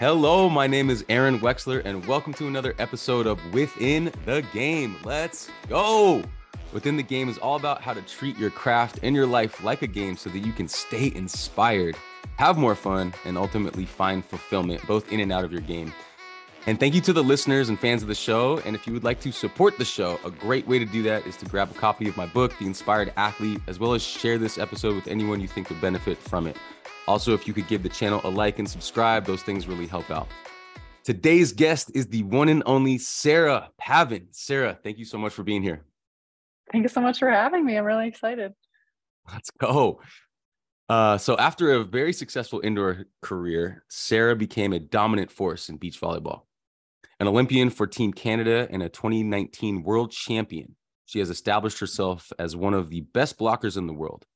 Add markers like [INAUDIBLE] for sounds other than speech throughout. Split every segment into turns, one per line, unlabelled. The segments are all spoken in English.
Hello, my name is Aaron Wexler, and welcome to another episode of Within the Game. Let's go! Within the Game is all about how to treat your craft and your life like a game so that you can stay inspired, have more fun, and ultimately find fulfillment both in and out of your game. And thank you to the listeners and fans of the show. And if you would like to support the show, a great way to do that is to grab a copy of my book, The Inspired Athlete, as well as share this episode with anyone you think would benefit from it. Also, if you could give the channel a like and subscribe, those things really help out. Today's guest is the one and only Sarah Pavan. Sarah, thank you so much for being here.
Thank you so much for having me. I'm really excited.
Let's go. Uh, so, after a very successful indoor career, Sarah became a dominant force in beach volleyball. An Olympian for Team Canada and a 2019 world champion, she has established herself as one of the best blockers in the world.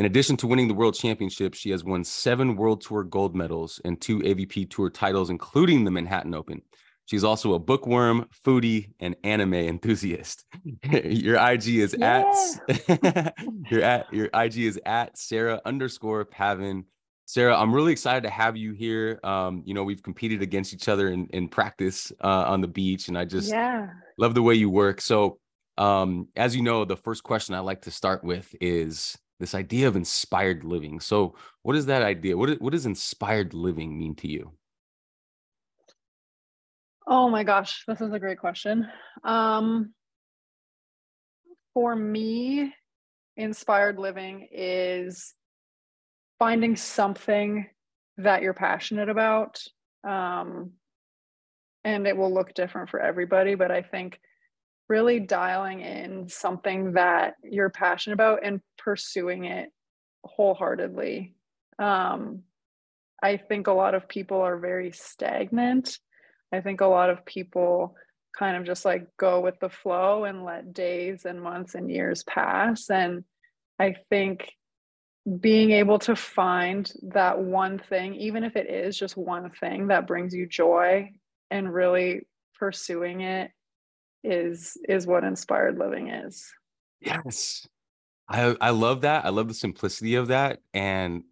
In addition to winning the world championship, she has won seven World Tour gold medals and two AVP Tour titles, including the Manhattan Open. She's also a bookworm, foodie, and anime enthusiast. [LAUGHS] your IG is yeah. at [LAUGHS] your at your IG is at Sarah underscore Pavan. Sarah, I'm really excited to have you here. Um, you know, we've competed against each other in, in practice uh, on the beach, and I just yeah. love the way you work. So, um, as you know, the first question I like to start with is this idea of inspired living. So, what is that idea? What, what does inspired living mean to you?
Oh my gosh, this is a great question. Um, for me, inspired living is finding something that you're passionate about. Um, and it will look different for everybody, but I think really dialing in something that you're passionate about and pursuing it wholeheartedly. Um, I think a lot of people are very stagnant. I think a lot of people kind of just like go with the flow and let days and months and years pass. And I think being able to find that one thing, even if it is just one thing that brings you joy and really pursuing it is is what inspired living is.
Yes. I i love that. I love the simplicity of that. And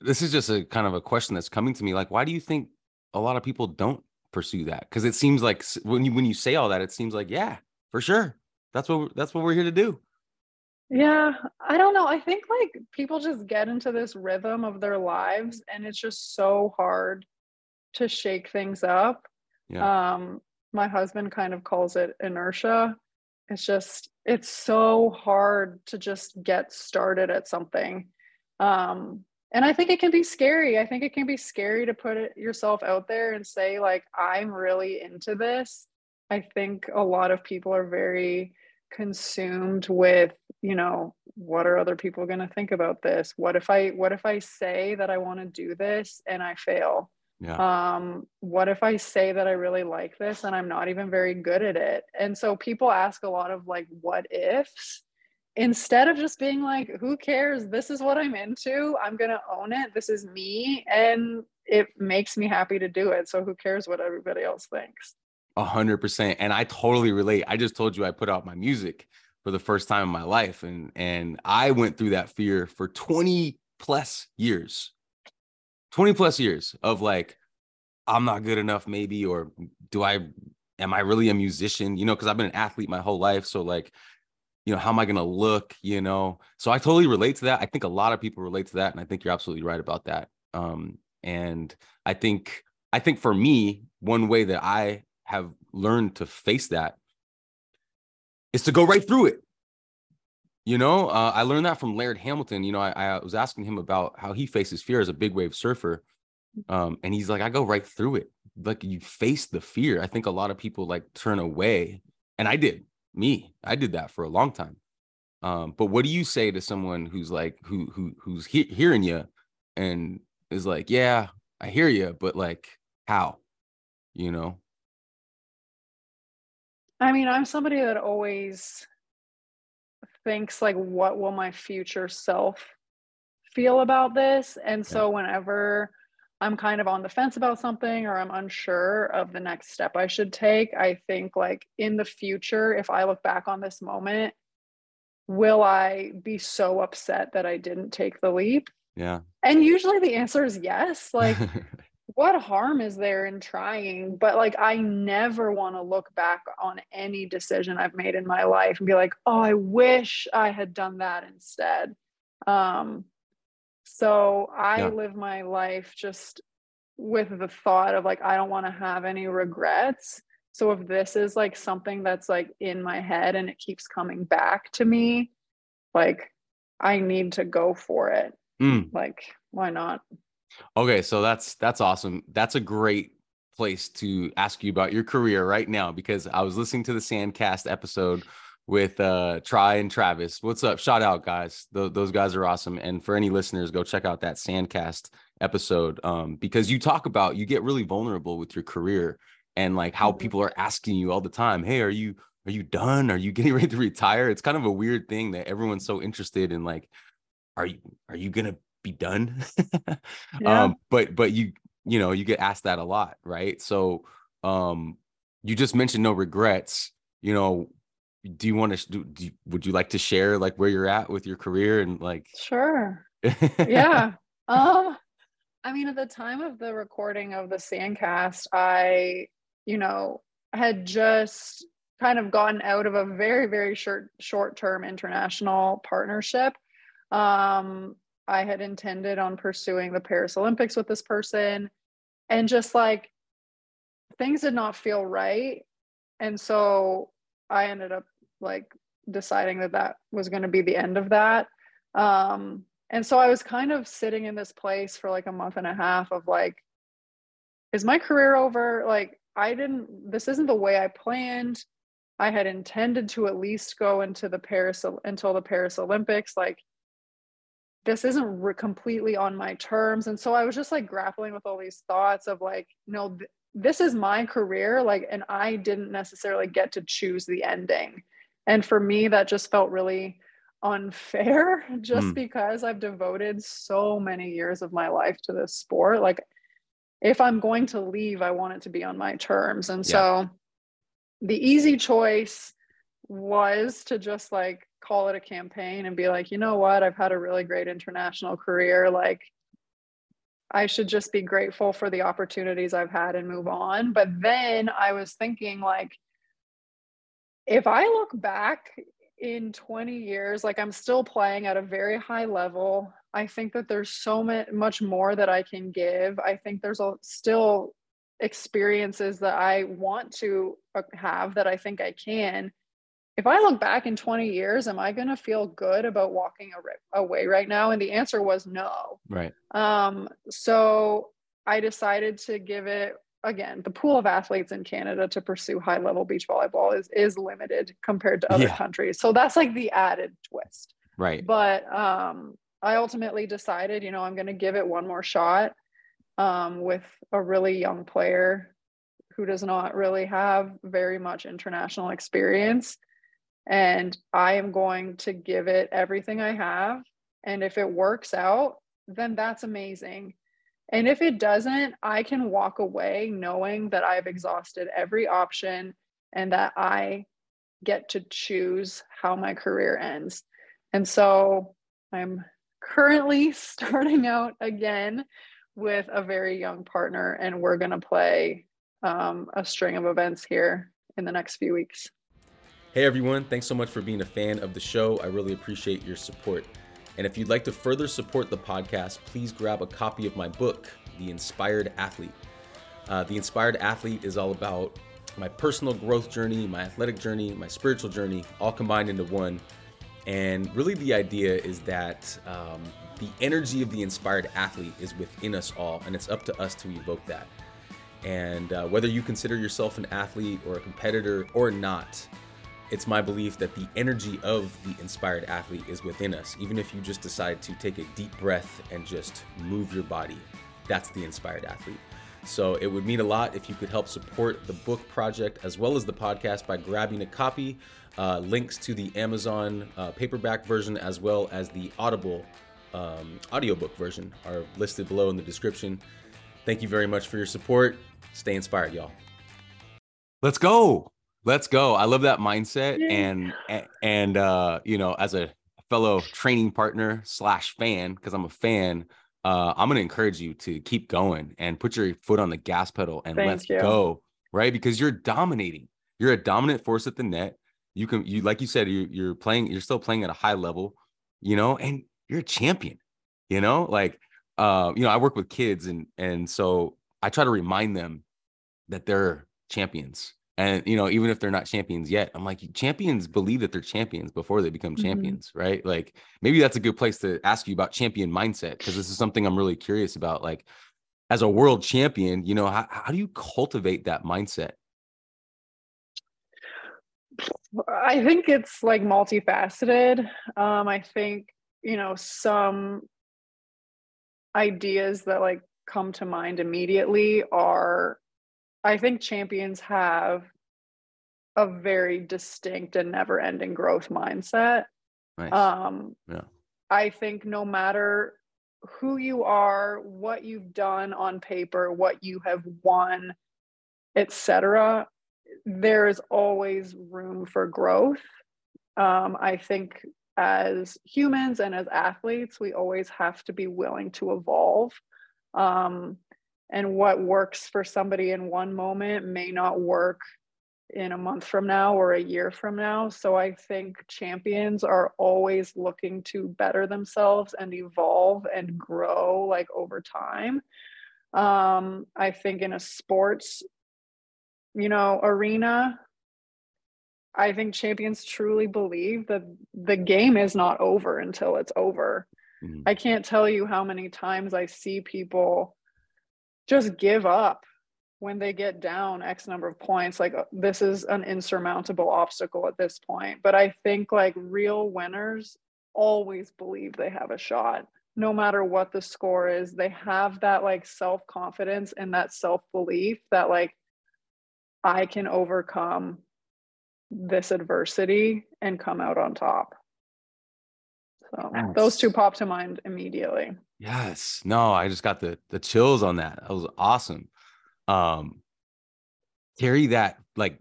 this is just a kind of a question that's coming to me like why do you think a lot of people don't pursue that? Because it seems like when you when you say all that it seems like yeah for sure. That's what that's what we're here to do.
Yeah. I don't know. I think like people just get into this rhythm of their lives and it's just so hard to shake things up. Yeah. um my husband kind of calls it inertia. It's just, it's so hard to just get started at something. Um, and I think it can be scary. I think it can be scary to put it yourself out there and say, like, I'm really into this. I think a lot of people are very consumed with, you know, what are other people going to think about this? What if I, what if I say that I want to do this and I fail? Yeah. um what if i say that i really like this and i'm not even very good at it? And so people ask a lot of like what ifs. Instead of just being like who cares? This is what i'm into. I'm going to own it. This is me. And it makes me happy to do it. So who cares what everybody else thinks?
A hundred percent. And i totally relate. I just told you i put out my music for the first time in my life. And and i went through that fear for 20 plus years 20 plus years of like, I'm not good enough, maybe, or do I, am I really a musician? You know, because I've been an athlete my whole life. So, like, you know, how am I going to look? You know, so I totally relate to that. I think a lot of people relate to that. And I think you're absolutely right about that. Um, and I think, I think for me, one way that I have learned to face that is to go right through it. You know, uh, I learned that from Laird Hamilton. You know, I, I, was asking him about how he faces fear as a big wave surfer. Um, and he's like, I go right through it. Like you face the fear. I think a lot of people like turn away. And I did, me, I did that for a long time. Um, but what do you say to someone who's like, who, who, who's he- hearing you and is like, yeah, I hear you, but like, how, you know?
I mean, I'm somebody that always thinks like what will my future self feel about this? And so whenever i'm kind of on the fence about something or i'm unsure of the next step i should take i think like in the future if i look back on this moment will i be so upset that i didn't take the leap?
Yeah.
And usually the answer is yes. Like [LAUGHS] what harm is there in trying? But like, I never want to look back on any decision I've made in my life and be like, oh, I wish I had done that instead. Um, so I yeah. live my life just with the thought of like, I don't want to have any regrets. So if this is like something that's like in my head and it keeps coming back to me, like I need to go for it. Mm. Like, why not?
Okay, so that's that's awesome. That's a great place to ask you about your career right now because I was listening to the Sandcast episode with uh Tri and Travis. What's up? Shout out guys. Th- those guys are awesome. And for any listeners, go check out that Sandcast episode um because you talk about you get really vulnerable with your career and like how mm-hmm. people are asking you all the time, "Hey, are you are you done? Are you [LAUGHS] getting ready to retire?" It's kind of a weird thing that everyone's so interested in like are you are you going to be done. [LAUGHS] Yeah. um but but you you know you get asked that a lot right? So um you just mentioned no regrets you know do you want to do, do you, would you like to share like where you're at with your career and like
sure. [LAUGHS] Yeah. [LAUGHS] Um i mean at the time of the recording of the sandcast i you know had just kind of gotten out of a very very short short term international partnership. Um I had intended on pursuing the Paris Olympics with this person. And just like things did not feel right. And so I ended up like deciding that that was going to be the end of that. Um, and so I was kind of sitting in this place for like a month and a half of like, is my career over? Like, I didn't, this isn't the way I planned. I had intended to at least go into the Paris until the Paris Olympics. Like, this isn't re- completely on my terms and so i was just like grappling with all these thoughts of like no th- this is my career like and i didn't necessarily get to choose the ending and for me that just felt really unfair [LAUGHS] just mm. because i've devoted so many years of my life to this sport like if i'm going to leave i want it to be on my terms and yeah. so the easy choice was to just like call it a campaign and be like, you know what, I've had a really great international career. Like, I should just be grateful for the opportunities I've had and move on. But then I was thinking, like, if I look back in 20 years, like I'm still playing at a very high level. I think that there's so much more that I can give. I think there's a, still experiences that I want to uh, have that I think I can if I look back in 20 years, am I going to feel good about walking away right now? And the answer was no.
Right.
Um, so I decided to give it again. The pool of athletes in Canada to pursue high level beach volleyball is is limited compared to other yeah. countries. So that's like the added twist.
Right.
But um, I ultimately decided, you know, I'm going to give it one more shot um, with a really young player who does not really have very much international experience and I am going to give it everything I have. And if it works out, then that's amazing. And if it doesn't, I can walk away knowing that I've exhausted every option and that I get to choose how my career ends. And so I'm currently [LAUGHS] starting out again with a very young partner, and we're going to play um, a string of events here in the next few weeks.
Hey everyone, thanks so much for being a fan of the show. I really appreciate your support. And if you'd like to further support the podcast, please grab a copy of my book, The Inspired Athlete. Uh, the Inspired Athlete is all about my personal growth journey, my athletic journey, my spiritual journey, all combined into one. And really, the idea is that um, the energy of the inspired athlete is within us all, and it's up to us to evoke that. And uh, whether you consider yourself an athlete or a competitor or not, it's my belief that the energy of the inspired athlete is within us. Even if you just decide to take a deep breath and just move your body, that's the inspired athlete. So it would mean a lot if you could help support the book project as well as the podcast by grabbing a copy. Uh, links to the Amazon uh, paperback version as well as the Audible um, audiobook version are listed below in the description. Thank you very much for your support. Stay inspired, y'all. Let's go. Let's go. I love that mindset. And and uh, you know, as a fellow training partner slash fan, because I'm a fan, uh, I'm going to encourage you to keep going and put your foot on the gas pedal and
Thank
let's
you.
go, right? Because you're dominating. You're a dominant force at the net. You can, you like you said, you, you're playing. You're still playing at a high level, you know, and you're a champion. You know, like, uh, you know, I work with kids, and and so I try to remind them that they're champions. And you know, even if they're not champions yet, I'm like, champions believe that they're champions before they become
Mhm.
champions, right? Like maybe that's a good place to ask you about champion mindset because this is something I'm really curious about. Like, as a world champion, you know, how, how do you cultivate that mindset?
I think it's like multifaceted. Um, I think, you know, some ideas that like come to mind immediately are I think champions have a very distinct and never ending growth mindset.
Nice.
Um,
Yeah.
I think no matter who you are, what you've done on paper, what you have won, etc., there is always room for growth. Um, I think as humans and as athletes, we always have to be willing to evolve. Um, and what works for somebody in one moment may not work in a month from now or a year from now. So I think champions are always looking to better themselves and evolve and grow like over time. Um, I think in a sports, you know, arena, I think champions truly believe that the game is not over until it's over.
Mhm.
I can't tell you how many times I see people just give up when they get down X number of points. Like, uh, this is an insurmountable obstacle at this point. But I think like real winners always believe they have a shot. No matter what the score is, they have that like self confidence and that self belief that like I can overcome this adversity and come out on top. So those two pop to mind immediately.
Yes. No, I just got the the chills on that. That was awesome. Um carry that like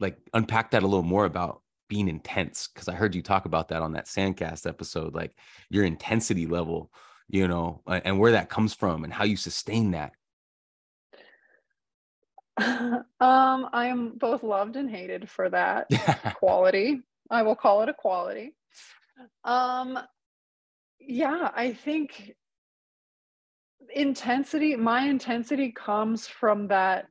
like unpack that a little more about being intense because I heard you talk about that on that Sandcast episode, like your intensity level, you know, and where that comes from and how you sustain that. [LAUGHS]
um, I'm both loved and hated for that [LAUGHS] quality. I will call it a quality. Um, yeah, I think intensity, my intensity comes from that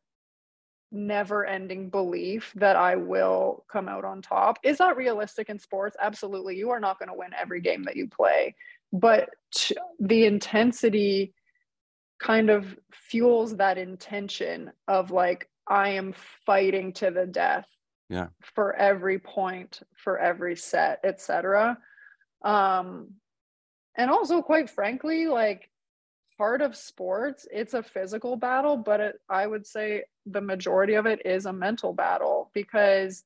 never ending belief that I will come out on top. Is that realistic in sports? Absolutely. You are not going to win every game that you play, but the intensity kind of fuels that intention of like, I am fighting to the death
Yeah.
for every point, for every set, etc. Um, and also, quite frankly, like part of sports, it's a physical battle, but it, I would say the majority of it is a mental battle because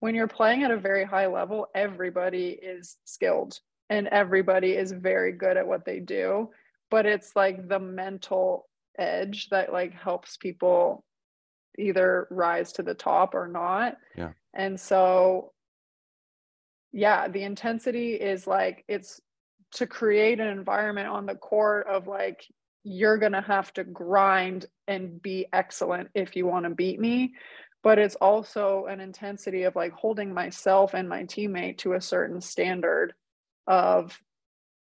when you're playing at a very high level, everybody is skilled and everybody is very good at what they do. But it's like the mental edge that like helps people either rise to the top or not.
Yeah.
And so yeah, the intensity is like it's to create an environment on the court of like you're going to have to grind and be excellent if you want to beat me. But it's also an intensity of like holding myself and my teammate to a certain standard of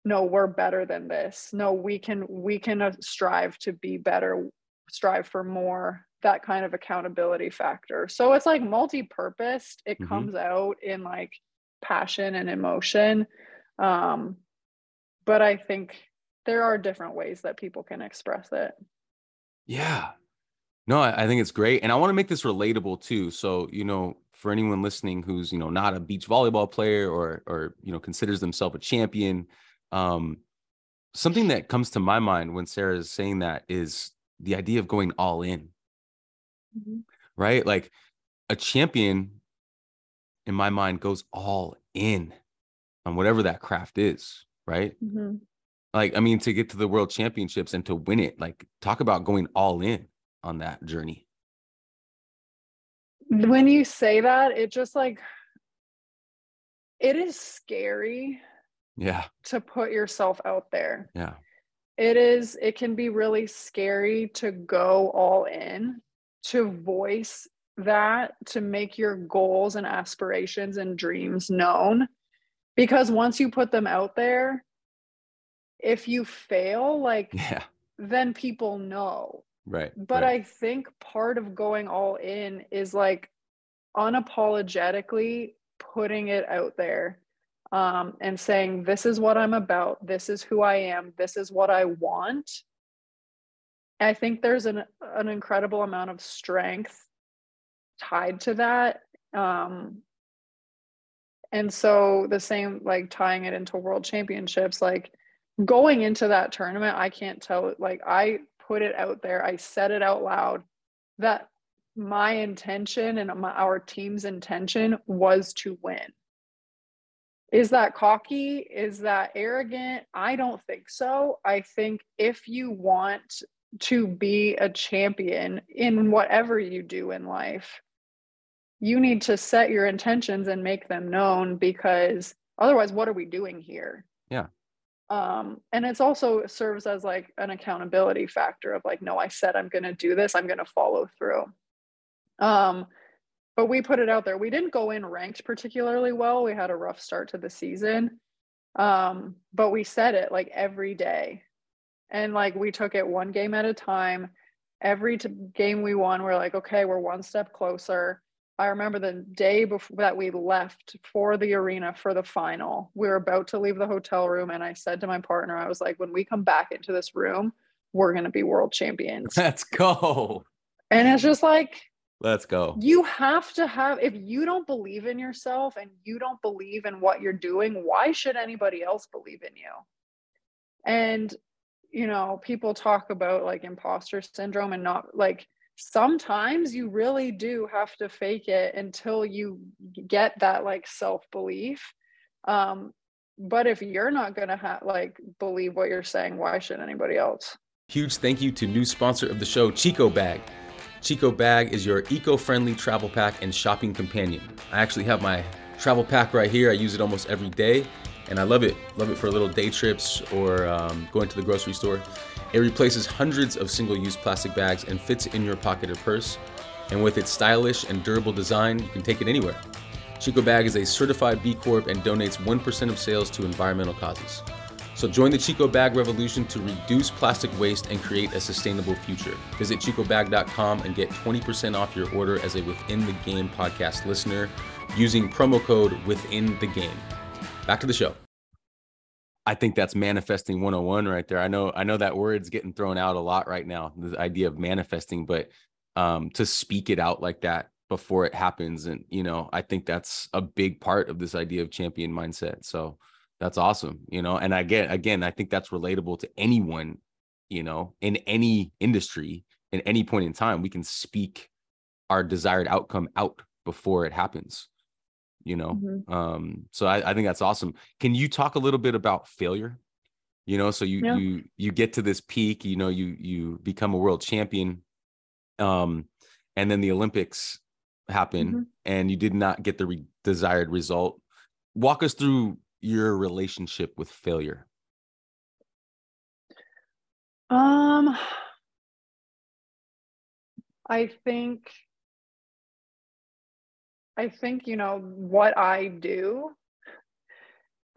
no we're better than this. No we can we can uh, strive to be better strive for more. That kind of accountability factor. So it's like multi-purposed. It
Mhm.
comes out in like passion and emotion. Um but i think there are different ways that people can express it
Yeah. No, I, think it's great. And I want to make this relatable too. So, you know, for anyone listening who's, you know, not a beach volleyball player or or, you know, considers themselves a champion, um, something that comes to my mind when Sarah is saying that is the idea of going all in, right? Like a champion in my mind goes all in on whatever that craft is, right?
Mhm.
Like, I mean, to get to the world championships and to win it, like talk about going all in on that journey.
when you say that it just like it is scary
Yeah.
to put yourself out there
Yeah.
it is it can be really scary to go all in to voice that to make your goals and aspirations and dreams known because once you put them out there if you fail like [LAUGHS]
yeah.
then people know.
Right
but
right.
i think part of going all in is like unapologetically putting it out there um, and saying this is what i'm about. This is who i am. This is what i want. I think there's an, an incredible amount of strength tied to that um, and so the same like tying it into world championships like going into that tournament i can't tell like i put it out there i said it out loud that my intention and my, our team's intention was to win. Is that cocky? Is that arrogant? I don't think so. I think if you want to be a champion in whatever you do in life you need to set your intentions and make them known because otherwise what are we doing here?
Yeah.
Um and it's also serves as like an accountability factor of like no i said i'm going to do this i'm going to follow through. Um but we put it out there. We didn't go in ranked particularly well. We had a rough start to the season. Um but we said it like every day. And like we took it one game at a time. Every t- game we won we're like okay we're one step closer I remember the day before that we left for the arena for the final. We were about to leave the hotel room, and I said to my partner, I was like, when we come back into this room, we're going to be world champions. [LAUGHS]
Let's go.
And it's just like,
let's go.
You have to have, if you don't believe in yourself and you don't believe in what you're doing, why should anybody else believe in you? And, you know, people talk about like imposter syndrome and not like, sometimes you really do have to fake it until you get that like self belief um but if you're not to have like believe what you're saying why should anybody else?
Huge thank you to new sponsor of the show ChicoBag. Chico bag is your eco-friendly travel pack and shopping companion. I actually have my travel pack right here. I use it almost every day and i love it love it for little day trips or um, going to the grocery store it replaces hundreds of single use plastic bags and fits in your pocket or purse. And with its stylish and durable design, you can take it anywhere. ChicoBag is a certified B Corp and donates 1% of sales to environmental causes. So join the ChicoBag revolution to reduce plastic waste and create a sustainable future. Visit chicobag.com and get 20% off your order as a Within the Game podcast listener using promo code Within the Game. Back to the show. I think that's manifesting 101 right there. I know I know that word's getting thrown out a lot right now, the idea of manifesting, but um to speak it out like that before it happens and you know, I think that's a big part of this idea of champion mindset. So that's awesome, you know. And again, again, I think that's relatable to anyone, you know, in any industry, in any point in time, we can speak our desired outcome out before it happens you know mm-hmm. um so I, I think that's awesome can you talk a little bit about failure you know so you yeah. you you get to this peak you know you you become a world champion um and then the olympics happen mm-hmm. and you did not get the re- desired result walk us through your relationship with failure
um i think I think, you know, what I do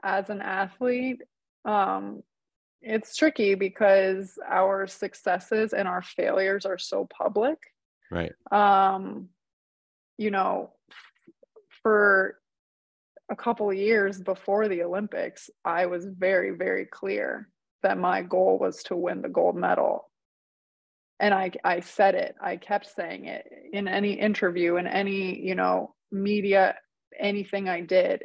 as an athlete, um, it's tricky because our successes and our failures are so public.
Right.
Um, you know, for a couple of years before the Olympics, I was very, very clear that my goal was to win the gold medal. And I, I said it, I kept saying it in any interview, in any, you know, media, anything I did,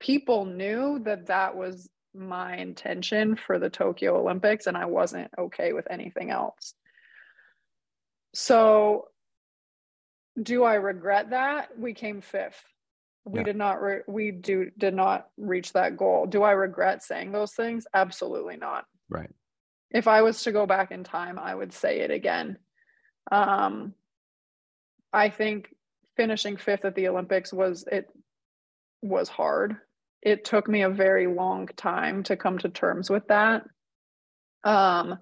people knew that that was my intention for the Tokyo Olympics, and I wasn't okay with anything else. So, do I regret that? We came fifth. We yeah. did not. Re- we do did not reach that goal. Do I regret saying those things? Absolutely not.
Right.
If I was to go back in time, I would say it again. Um, I think finishing fifth at the Olympics was it was hard. It took me a very long time to come to terms with that. Um,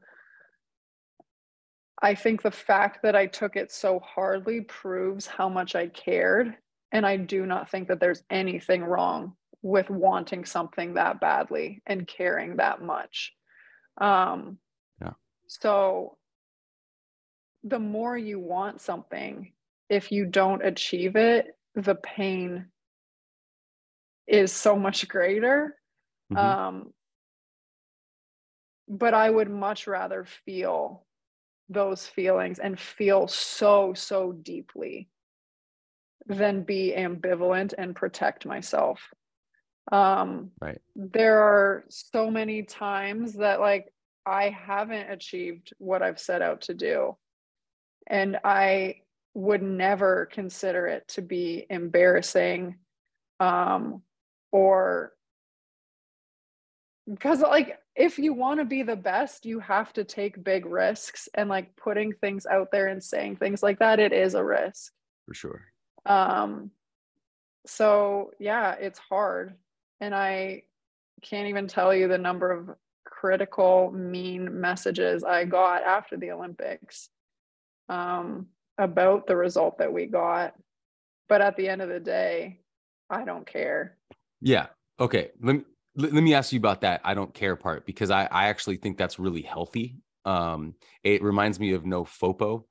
I think the fact that I took it so hardly proves how much I cared. And I do not think that there's anything wrong with wanting something that badly and caring that much. Um, yeah. So the more you want something, if you don't achieve it, the pain is so much greater. Mm-hmm. Um, but I would much rather feel those feelings and feel so, so deeply than be ambivalent and protect myself. Um,
right.
There are so many times that, like, I haven't achieved what I've set out to do. And I would never consider it to be embarrassing um, or because like if you want to be the best you have to take big risks and like putting things out there and saying things like that it is a risk.
For sure.
Um so yeah it's hard and i can't even tell you the number of critical mean messages i got after the olympics. Um about the result that we got but at the end of the day i don't care.
Yeah. Okay. Let me let me ask you about that i don't care part because i i actually think that's really healthy. Um it reminds me of no fopo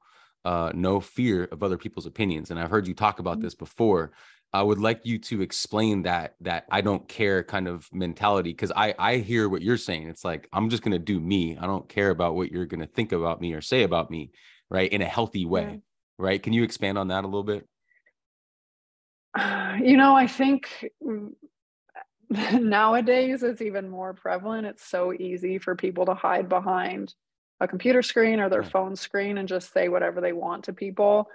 uh no fear of other people's opinions. And i've heard you talk about mm-hmm. this before. I would like you to explain that that i don't care kind of mentality because i i hear what you're saying. It's like i'm just going to do me. I don't care about what you're going to think about me or say about me right in a healthy way. yeah. Right can you expand on that a little bit
you know i think nowadays it's even more prevalent. It's so easy for people to hide behind a computer screen or their phone screen and just say whatever they want to people.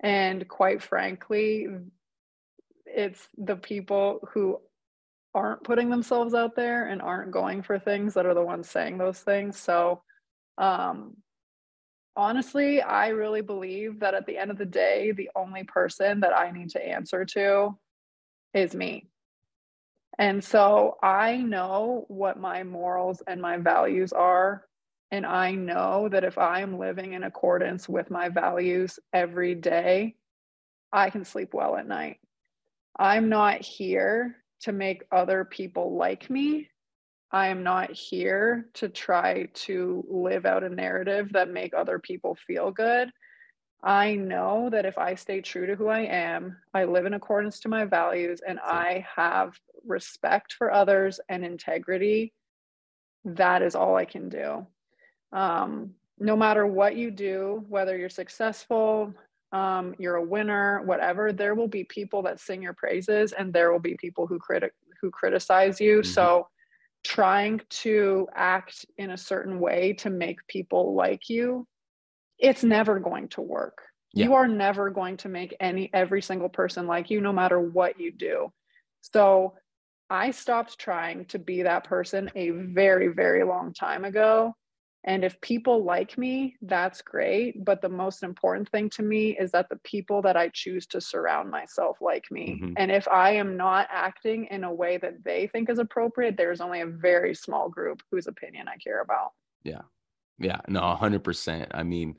And quite frankly, it's the people who aren't putting themselves out there and aren't going for things that are the ones saying those things. So, um, honestly, I really believe that at the end of the day, the only person that I need to answer to is me. And so I know what my morals and my values are. And I know that if I am living in accordance with my values every day, I can sleep well at night. I'm not here to make other people like me. I am not here to try to live out a narrative that make other people feel good. I know that if I stay true to who I am, I live in accordance to my values, and I have respect for others and integrity, that is all I can do. Um, no matter what you do, whether you're successful, um, you're a winner, whatever, there will be people that sing your praises, and there will be people who critic who criticize you. Mm-hmm. So, trying to act in a certain way to make people like you it's never going to work. Yeah. You are never going to make any every single person like you no matter what you do. So I stopped trying to be that person a very very long time ago. And if people like me, that's great. But the most important thing to me is that the people that I choose to surround myself like me. Mm-hmm. And if I am not acting in a way that they think is appropriate, there's only a very small group whose opinion I care about.
Yeah. Yeah, no, 100%. I mean,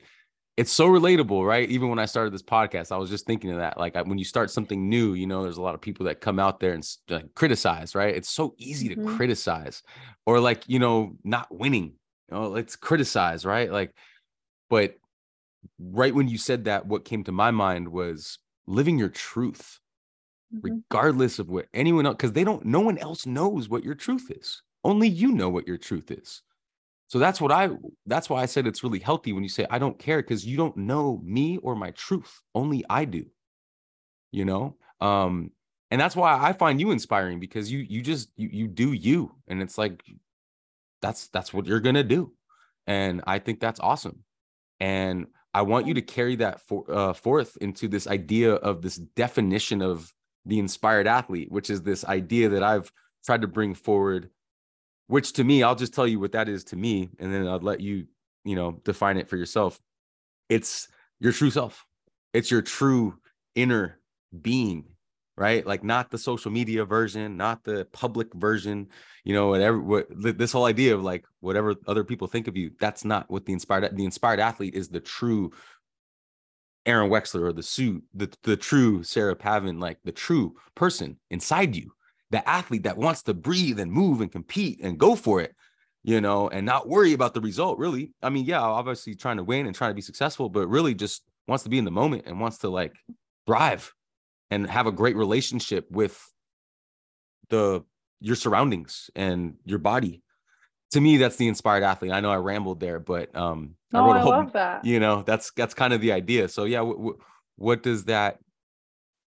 it's so relatable, right? Even when I started this podcast, I was just thinking of that. Like when you start something new, you know, there's a lot of people that come out there and uh, criticize, right? It's so easy mm-hmm. to criticize or like, you know, not winning, you know, let's criticize, right? Like, but right when you said that, what came to my mind was living your truth, mm-hmm. regardless of what anyone else, because they don't, no one else knows what your truth is. Only you know what your truth is. So that's what I that's why I said it's really healthy when you say I don't care because you don't know me or my truth. Only I do. You know? Um and that's why I find you inspiring because you you just you you do you and it's like that's that's what you're going to do. And I think that's awesome. And I want you to carry that for, uh, forth into this idea of this definition of the inspired athlete, which is this idea that I've tried to bring forward which to me, I'll just tell you what that is to me, and then I'll let you, you know, define it for yourself. It's your true self. It's your true inner being. Right? Like not the social media version, not the public version, you know, whatever what this whole idea of like whatever other people think of you, that's not what the inspired the inspired athlete is the true Aaron Wexler or the suit, the, the true Sarah Pavan, like the true person inside you, the athlete that wants to breathe and move and compete and go for it, you know, and not worry about the result, really. I mean, yeah, obviously trying to win and trying to be successful, but really just wants to be in the moment and wants to like thrive and have a great relationship with the your surroundings and your body. To me that's the inspired athlete. I know i rambled there but um
i, I whole, love that.
you know that's that's kind of the idea. So yeah w- w- what does that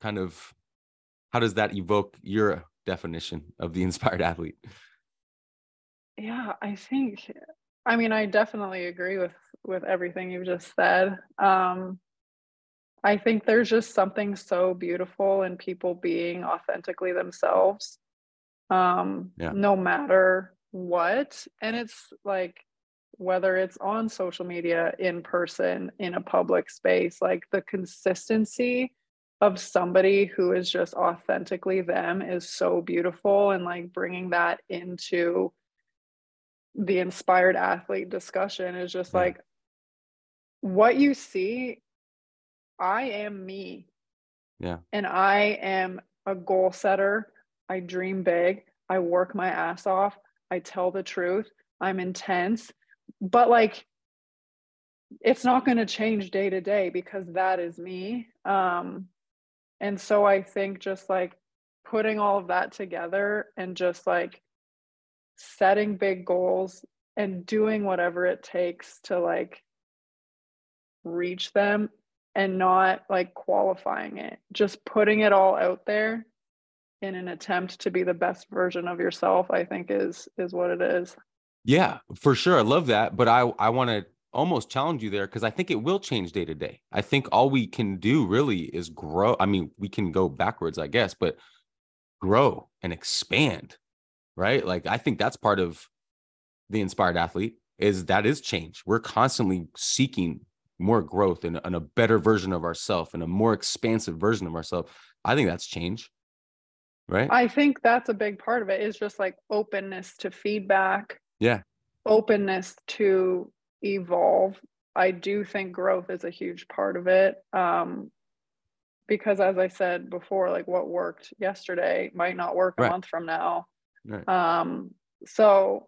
kind of how does that evoke your definition of the [LAUGHS] inspired athlete?
Yeah i think i mean i definitely agree with with everything you've just said. Um I think there's just something so beautiful in people being authentically themselves, um, yeah. no matter what. And it's like, whether it's on social media, in person, in a public space, like the consistency of somebody who is just authentically them is so beautiful. And like bringing that into the inspired athlete discussion is just like what you see I am me.
Yeah.
And I am a goal setter. I dream big. I work my ass off. I tell the truth. I'm intense. But like it's not going to change day to day because that is me. Um and so I think just like putting all of that together and just like setting big goals and doing whatever it takes to like reach them and not like qualifying it, just putting it all out there in an attempt to be the best version of yourself, I think is is what it is.
Yeah, for sure. I love that. But I I want to almost challenge you there because I think it will change day to day. I think all we can do really is grow. I mean, we can go backwards, I guess, but grow and expand, right? Like I think that's part of the inspired athlete is that is change. We're constantly seeking more growth and, and a better version of ourselves and a more expansive version of ourselves i think that's change right?
I think that's a big part of it is just like openness to feedback.
Yeah.
Openness to evolve. I do think growth is a huge part of it um because as i said before like what worked yesterday might not work a right. month from now. Right. um so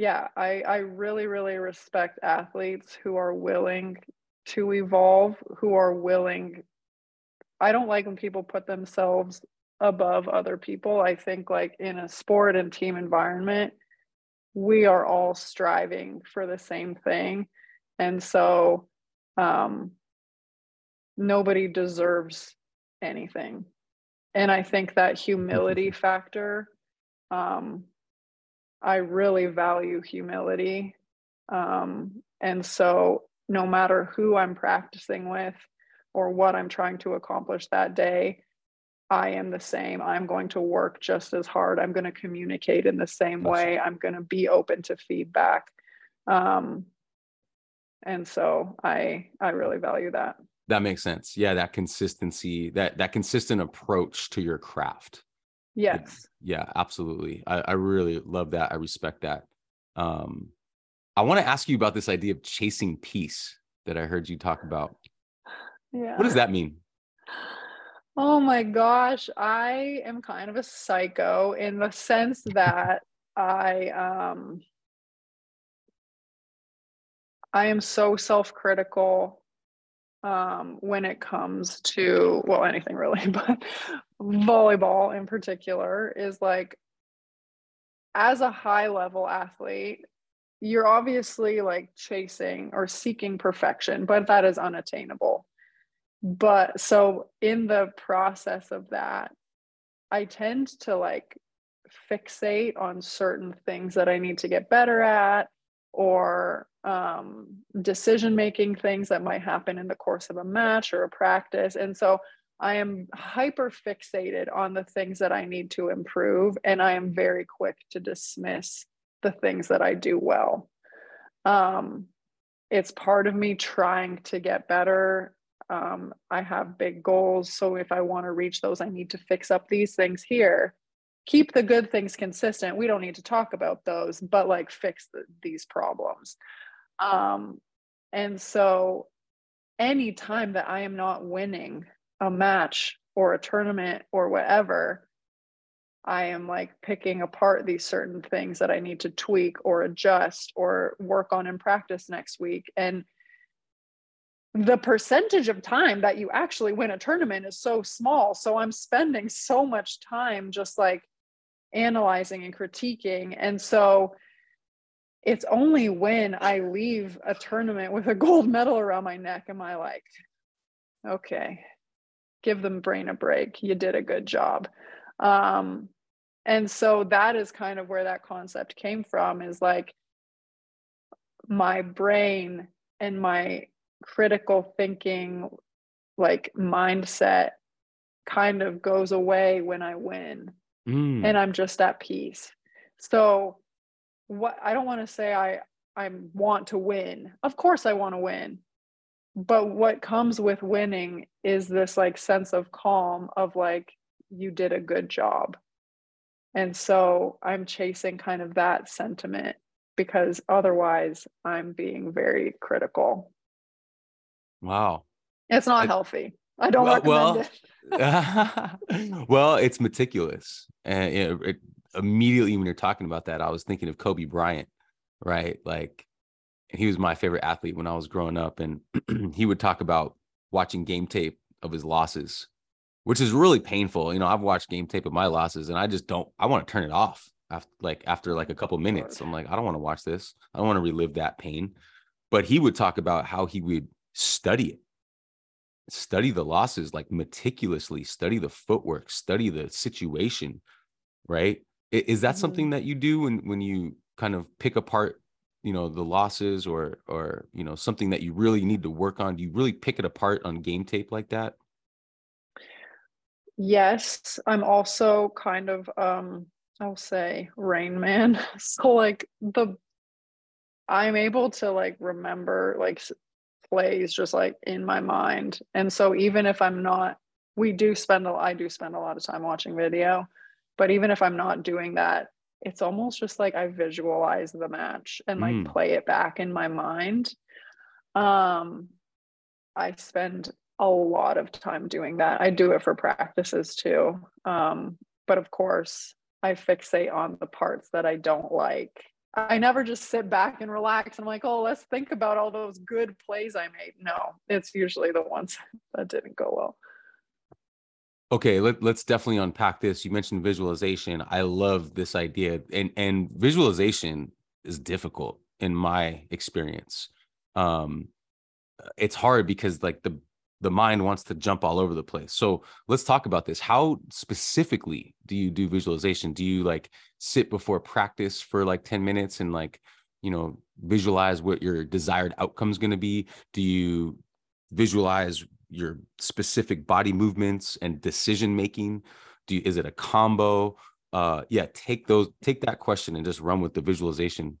yeah i i really really respect athletes who are willing to evolve who are willing i don't like when people put themselves above other people. I think like in a sport and team environment we are all striving for the same thing. And so um nobody deserves anything. And i think that humility factor um I really value humility. Um, and so, no matter who I'm practicing with or what I'm trying to accomplish that day, I am the same. I'm going to work just as hard. I'm going to communicate in the same way. I'm going to be open to feedback. Um, and so I I really value that.
That makes sense. Yeah, that consistency, that that consistent approach to your craft.
Yes.
Yeah, absolutely. I, I really love that. I respect that. Um, I want to ask you about this idea of chasing peace that I heard you talk about.
Yeah.
What does that mean?
Oh my gosh, I am kind of a psycho in the sense that [LAUGHS] I um I am so self-critical um, when it comes to well anything really [LAUGHS] but volleyball in particular is like as a high level athlete you're obviously like chasing or seeking perfection but that is unattainable but so in the process of that i tend to like fixate on certain things that i need to get better at or um, decision making things that might happen in the course of a match or a practice. And so I am hyper fixated on the things that I need to improve, and I am very quick to dismiss the things that I do well. Um, it's part of me trying to get better. Um, I have big goals. So if I want to reach those, I need to fix up these things here. Keep the good things consistent. We don't need to talk about those, but like fix the, these problems. Um, and so any time that I am not winning a match or a tournament or whatever, I am like picking apart these certain things that I need to tweak or adjust or work on in practice next week. And the percentage of time that you actually win a tournament is so small. So I'm spending so much time just like analyzing and critiquing. And so it's only when I leave a tournament with a gold medal around my neck am I like, okay, give them brain a break. You did a good job. Um, and so that is kind of where that concept came from is like my brain and my critical thinking, like mindset, kind of goes away when I win. Mm. And I'm just at peace. So, what I don't want to say I I want to win. Of course I want to win. But what comes with winning is this like sense of calm of like you did a good job. And so I'm chasing kind of that sentiment because otherwise I'm being very critical.
Wow.
It's not I, healthy. I don't well, recommend
well, it. [LAUGHS] well, it's meticulous. And you know, it, immediately when you're talking about that, I was thinking of Kobe Bryant, right? Like he was my favorite athlete when I was growing up. And [CLEARS THROAT] he would talk about watching game tape of his losses which is really painful. You know, I've watched game tape of my losses and I just don't, I want to turn it off after like, after like a couple minutes. I'm like, I don't want to watch this. I don't want to relive that pain. But he would talk about how he would study it, study the losses like meticulously, study the footwork, study the situation. Right. Is that mm-hmm. something that you do when, when you kind of pick apart you know the losses or or you know something that you really need to work on do you really pick it apart on game tape like that?
Yes i'm also kind of um i'll say rain man. [LAUGHS] So like the i'm able to like remember like plays just like in my mind. And so even if i'm not we do spend a i do spend a lot of time watching video but even if i'm not doing that it's almost just like i visualize the match and like mm. play it back in my mind um i spend a lot of time doing that. I do it for practices too. Um, but of course, I fixate on the parts that I don't like. I never just sit back and relax. I'm like, oh, let's think about all those good plays I made. No, it's usually the ones [LAUGHS] that didn't go well.
Okay, let, let's definitely unpack this. You mentioned visualization. I love this idea. And and visualization is difficult in my experience. Um it's hard because like the the mind wants to jump all over the place. So let's talk about this. How specifically do you do visualization? Do you like sit before practice for like 10 minutes and like, you know, visualize what your desired outcome is going to be? Do you visualize your specific body movements and decision making? Do you, is it a combo? Uh yeah, take those take that question and just run with the visualization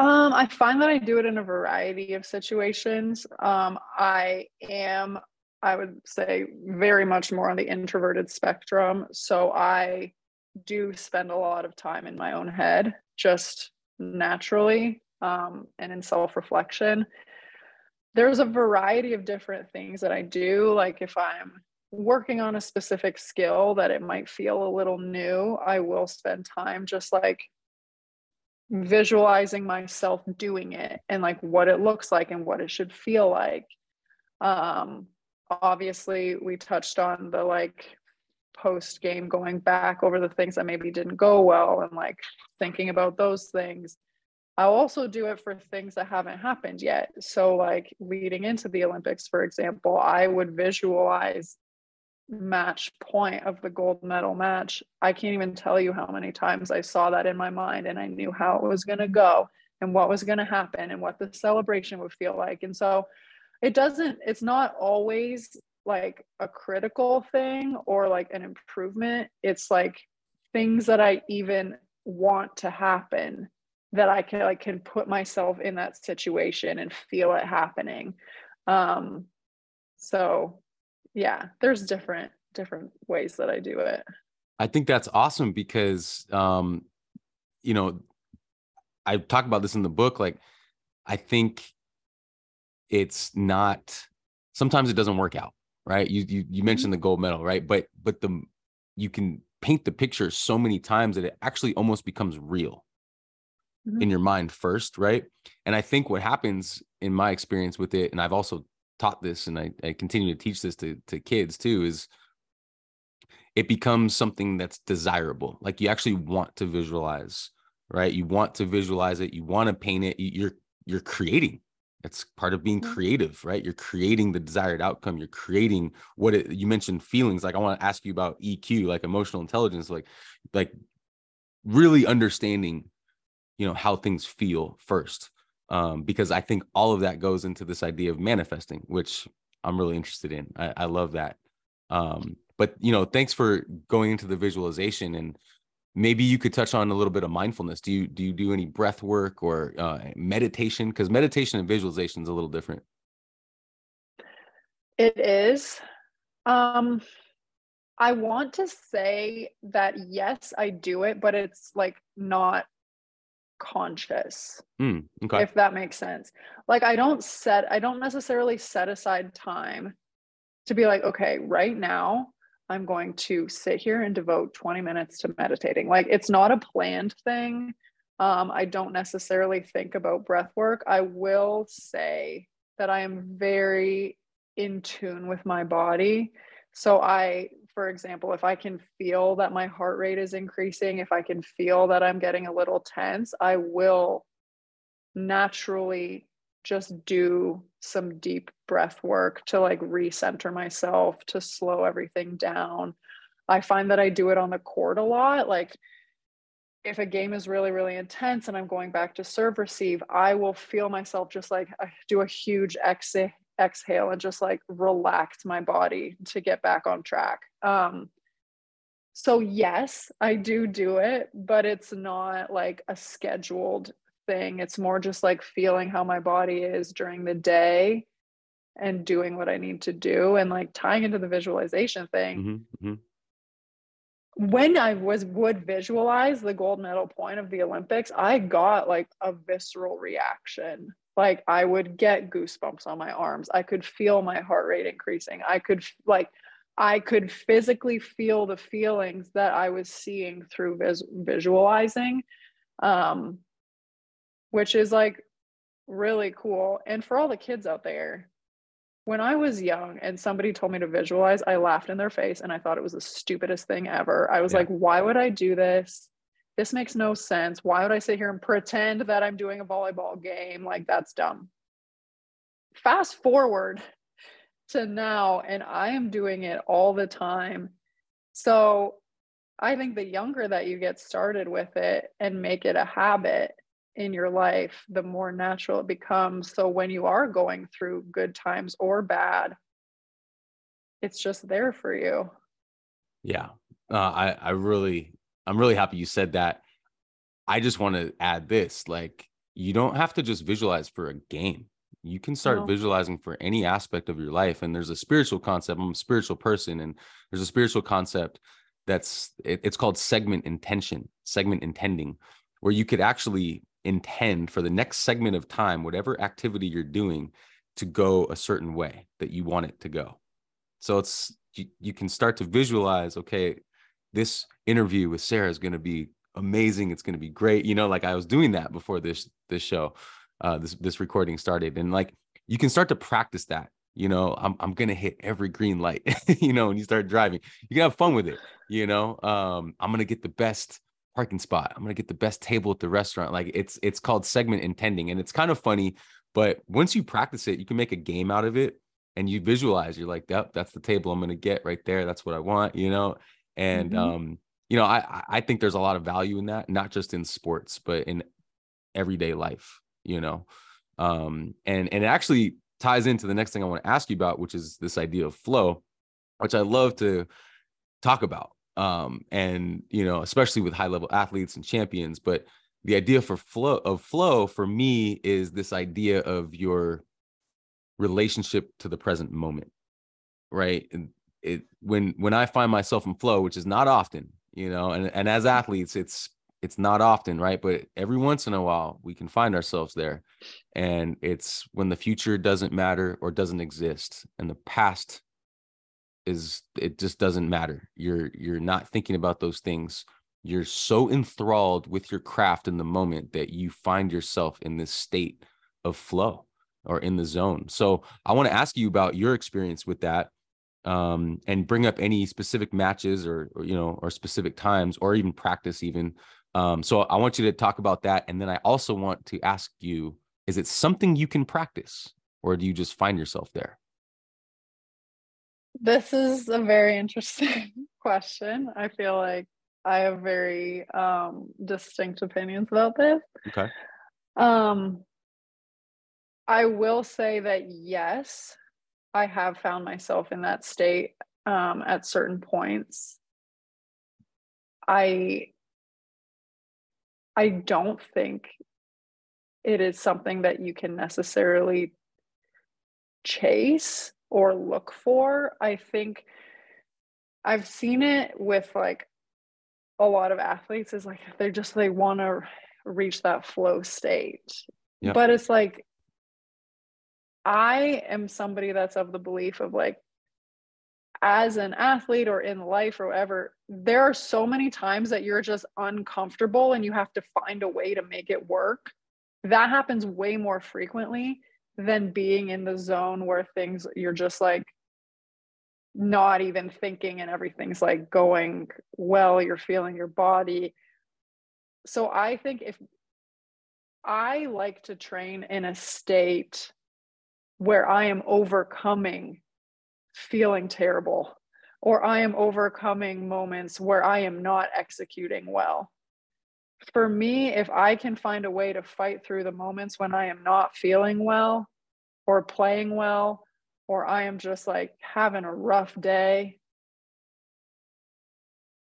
um, I find that I do it in a variety of situations. Um, I am, I would say, very much more on the introverted spectrum. So I do spend a lot of time in my own head, just naturally, um, and in self reflection. There's a variety of different things that I do. Like if I'm working on a specific skill that it might feel a little new, I will spend time just like visualizing myself doing it and like what it looks like and what it should feel like um obviously we touched on the like post game going back over the things that maybe didn't go well and like thinking about those things i'll also do it for things that haven't happened yet so like leading into the olympics for example i would visualize match point of the gold medal match, I can't even tell you how many times I saw that in my mind and I knew how it was going to go and what was going to happen and what the celebration would feel like. And so it doesn't, it's not always like a critical thing or like an improvement. It's like things that I even want to happen that I can like can put myself in that situation and feel it happening. Um, so yeah, there's different different ways that I do it.
I think that's awesome because um, you know, I talk about this in the book. Like, I think it's not sometimes it doesn't work out, right? You you you mm-hmm. mentioned the gold medal, right? But but the you can paint the picture so many times that it actually almost becomes real mm-hmm. in your mind first, right? And I think what happens in my experience with it, and I've also taught this and I, I continue to teach this to, to kids too, is it becomes something that's desirable. Like you actually want to visualize, right? You want to visualize it, you want to paint it, you're you're creating. It's part of being creative, right? You're creating the desired outcome. You're creating what it, you mentioned feelings. Like I want to ask you about EQ, like emotional intelligence, like like really understanding you know how things feel first. Um, because i think all of that goes into this idea of manifesting which i'm really interested in. I, I love that. Um, but you know thanks for going into the visualization and maybe you could touch on a little bit of mindfulness. Do you do you do any breath work or uh, meditation? Because meditation and visualization is a little different.
It is. Um i want to say that yes i do it but it's like not conscious
mm, okay.
if that makes sense. Like i don't set i don't necessarily set aside time to be like okay right now i'm going to sit here and devote 20 minutes to meditating. Like it's not a planned thing. Um, i don't necessarily think about breath work. I will say that i am very in tune with my body. So i for example, if I can feel that my heart rate is increasing, if I can feel that I'm getting a little tense, I will naturally just do some deep breath work to like recenter myself, to slow everything down. I find that I do it on the court a lot. Like, if a game is really, really intense and I'm going back to serve receive, I will feel myself just like I do a huge exhale exhale and just like relax my body to get back on track. Um, so yes, I do do it, but it's not like a scheduled thing. It's more just like feeling how my body is during the day and doing what I need to do and like tying into the visualization thing. Mm-hmm, mm-hmm. When I was would visualize the gold medal point of the Olympics, I got like a visceral reaction like I would get goosebumps on my arms. I could feel my heart rate increasing. I could like I could physically feel the feelings that I was seeing through vis- visualizing, um, which is like really cool. And for all the kids out there, when I was young and somebody told me to visualize, I laughed in their face and I thought it was the stupidest thing ever. I was yeah. like, why would I do this? This makes no sense. Why would I sit here and pretend that I'm doing a volleyball game? Like, that's dumb. Fast forward to now, and I am doing it all the time. So, I think the younger that you get started with it and make it a habit in your life, the more natural it becomes. So, when you are going through good times or bad, it's just there for you.
Yeah. Uh, I, I really I'm really happy you said that. I just want to add this like, you don't have to just visualize for a game. You can start no. visualizing for any aspect of your life. And there's a spiritual concept. I'm a spiritual person, and there's a spiritual concept that's it, it's called segment intention, segment intending, where you could actually intend for the next segment of time, whatever activity you're doing, to go a certain way that you want it to go. So it's you, you can start to visualize, okay, this interview with Sarah is going to be amazing. It's going to be great. You know, like I was doing that before this this show, uh, this this recording started, and like you can start to practice that. You know, I'm I'm gonna hit every green light. [LAUGHS] you know, when you start driving, you can have fun with it. You know, um, I'm gonna get the best parking spot. I'm gonna get the best table at the restaurant. Like it's it's called segment intending, and it's kind of funny. But once you practice it, you can make a game out of it, and you visualize. You're like, "Yep, that's the table I'm gonna get right there. That's what I want." You know, and mm-hmm. um, you know, I I think there's a lot of value in that, not just in sports, but in everyday life. You know, um, and and it actually ties into the next thing I want to ask you about, which is this idea of flow, which I love to talk about. Um, and you know, especially with high level athletes and champions, but the idea for flow of flow for me is this idea of your relationship to the present moment right it when when i find myself in flow which is not often you know and, and as mm-hmm. athletes it's it's not often right? But every once in a while we can find ourselves there. And it's when the future doesn't matter or doesn't exist and the past is it just doesn't matter. You're you're not thinking about those things. You're so enthralled with your craft in the moment that you find yourself in this state of flow or in the zone. So i want to ask you about your experience with that um, and bring up any specific matches or, or, you know or specific times or even practice even um, so i want you to talk about that and then i also want to ask you is it something you can practice or do you just find yourself there?
This is a very interesting [LAUGHS] question. I feel like i have very um, distinct opinions about this.
Okay.
Um i will say that yes I have found myself in that state um, at certain points. I I don't think it is something that you can necessarily chase or look for. I think I've seen it with like a lot of athletes is like they're just they want to reach that flow state. Yep. But it's like I am somebody that's of the belief of like, as an athlete or in life or whatever, there are so many times that you're just uncomfortable and you have to find a way to make it work. That happens way more frequently than being in the zone where things you're just like not even thinking and everything's like going well, you're feeling your body. So I think if I like to train in a state where I am overcoming feeling terrible or I am overcoming moments where I am not executing well. For me, if I can find a way to fight through the moments when I am not feeling well or playing well, or I am just like having a rough day,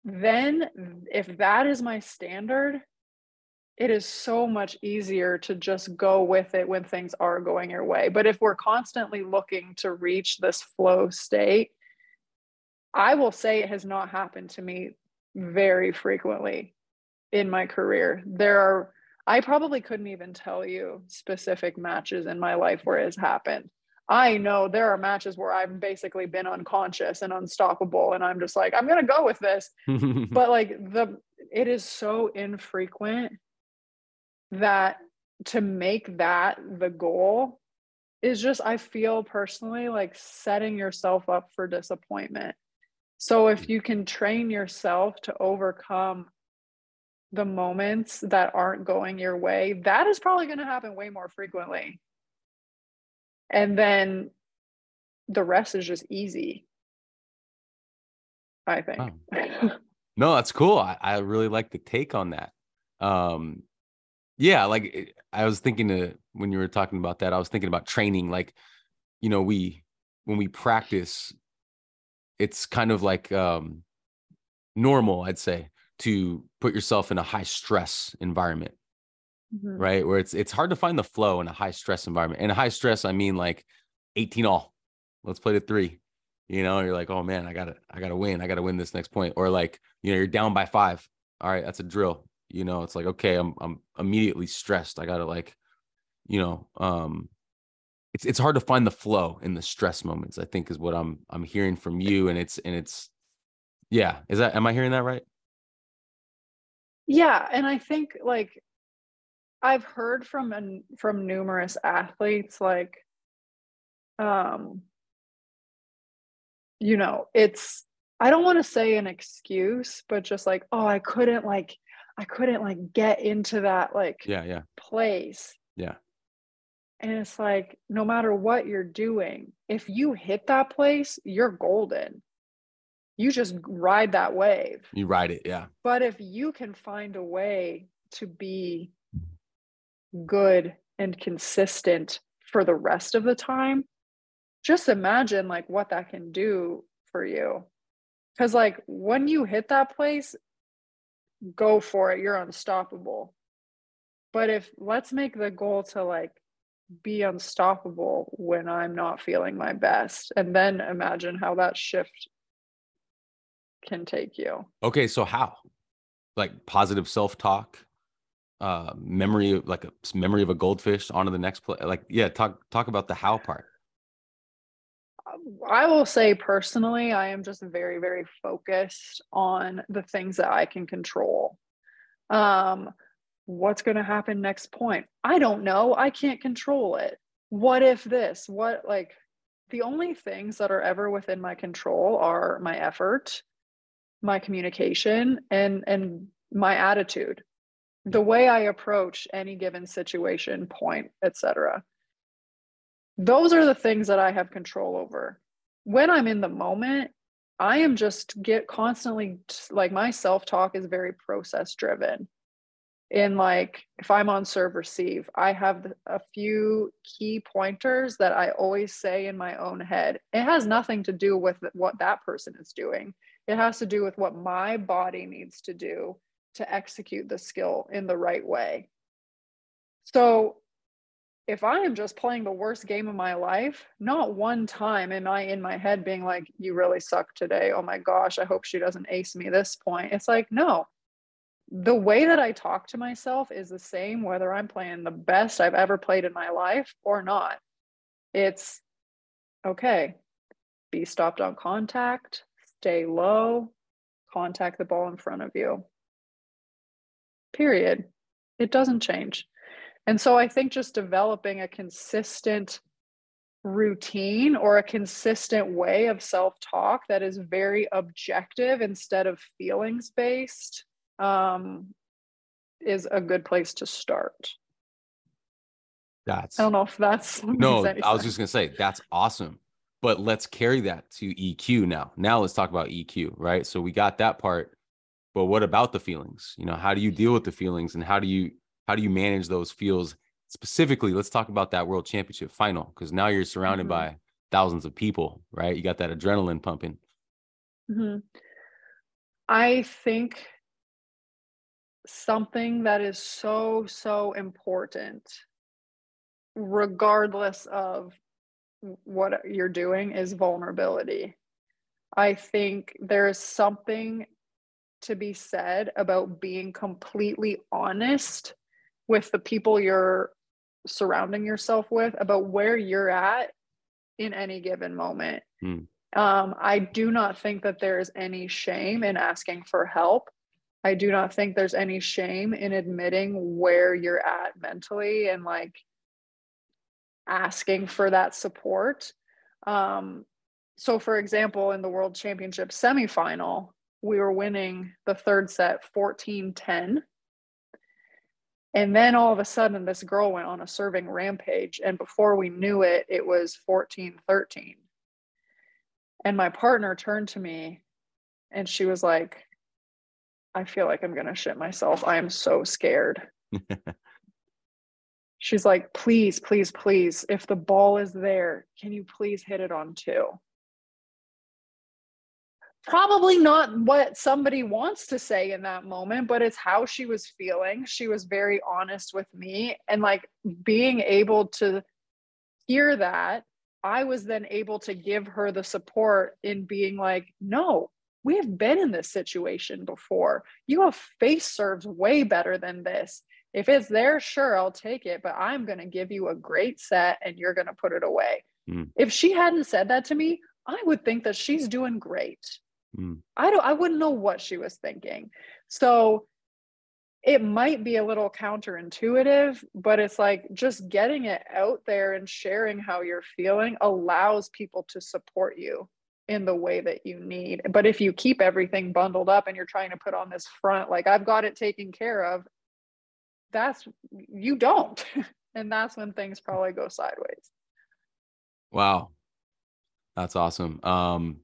then if that is my standard, it is so much easier to just go with it when things are going your way. But if we're constantly looking to reach this flow state, I will say it has not happened to me very frequently in my career. There are, I probably couldn't even tell you specific matches in my life where it has happened. I know there are matches where I've basically been unconscious and unstoppable, and I'm just like, I'm gonna go with this. [LAUGHS] but like the, it is so infrequent that to make that the goal is just I feel personally like setting yourself up for disappointment. So if you can train yourself to overcome the moments that aren't going your way, that is probably going to happen way more frequently. And then the rest is just easy. I think.
No, that's cool. I, I really like the take on that. Um, yeah like eh, i was thinking to when you were talking about that i was thinking about training like you know we when we practice it's kind of like um normal i'd say to put yourself in a high stress environment mm-hmm. right? Where it's it's hard to find the flow in a high stress environment. And high stress i mean like 18 all. Let's play the three. You know you're like oh man i gotta i gotta win. I gotta win this next point. Or like you know you're down by five. All right that's a drill you know it's like okay i'm i'm immediately stressed. I gotta like you know um it's it's hard to find the flow in the stress moments i think is what i'm i'm hearing from you and it's and it's yeah is that am i hearing that right?
Yeah and i think like i've heard from an, from numerous athletes like um you know it's i don't want to say an excuse but just like oh i couldn't like I couldn't like get into that like
yeah, yeah.
place.
Yeah.
And it's like no matter what you're doing, if you hit that place, you're golden. You just ride that wave.
You ride it, yeah.
But if you can find a way to be good and consistent for the rest of the time, just imagine like what that can do for you. Cuz like when you hit that place, go for it. You're unstoppable. But if let's make the goal to like be unstoppable when I'm not feeling my best. And then imagine how that shift can take you.
Okay, so how? Like positive self-talk, uh memory like a memory of a goldfish onto the next play. Like yeah, talk talk about the how part.
I will say personally, I am just very, very focused on the things that I can control. Um, what's going to happen next point? I don't know. I can't control it. What if this? What, like, the only things that are ever within my control are my effort, my communication, and and my attitude, the way I approach any given situation, point, etc those are the things that I have control over. When I'm in the moment, I am just get constantly like my self-talk is very process driven. In like if I'm on serve receive, I have a few key pointers that I always say in my own head. It has nothing to do with what that person is doing. It has to do with what my body needs to do to execute the skill in the right way. So if I am just playing the worst game of my life, not one time am I in my head being like, you really suck today. Oh my gosh, I hope she doesn't ace me this point. It's like, no. The way that I talk to myself is the same whether I'm playing the best I've ever played in my life or not. It's okay, be stopped on contact, stay low, contact the ball in front of you. Period. It doesn't change. And so I think just developing a consistent routine or a consistent way of self talk that is very objective instead of feelings based um, is a good place to start.
That's
I don't know if that's
no, I was just gonna say that's awesome. But let's carry that to EQ now. Now let's talk about EQ, right? So we got that part, but what about the feelings? You know, how do you deal with the feelings and how do you how do you manage those feels specifically let's talk about that world championship final because now you're surrounded mm-hmm. by thousands of people right you got that adrenaline pumping
mm-hmm. i think something that is so so important regardless of what you're doing is vulnerability i think there's something to be said about being completely honest with the people you're surrounding yourself with about where you're at in any given moment. Mm. Um, I do not think that there is any shame in asking for help. I do not think there's any shame in admitting where you're at mentally and like asking for that support. Um, so, for example, in the World Championship semifinal, we were winning the third set 14 10 and then all of a sudden, this girl went on a serving rampage. And before we knew it, it was 14 13. And my partner turned to me and she was like, I feel like I'm going to shit myself. I am so scared. [LAUGHS] She's like, please, please, please, if the ball is there, can you please hit it on two? Probably not what somebody wants to say in that moment, but it's how she was feeling. She was very honest with me. And like being able to hear that, I was then able to give her the support in being like, no, we have been in this situation before. You have face serves way better than this. If it's there, sure, I'll take it, but I'm going to give you a great set and you're going to put it away. Mm. If she hadn't said that to me, I would think that she's doing great. Mm. I don't I wouldn't know what she was thinking. So it might be a little counterintuitive, but it's like just getting it out there and sharing how you're feeling allows people to support you in the way that you need. But if you keep everything bundled up and you're trying to put on this front, like I've got it taken care of, that's you don't. [LAUGHS] and that's when things probably go sideways.
Wow. That's awesome. Um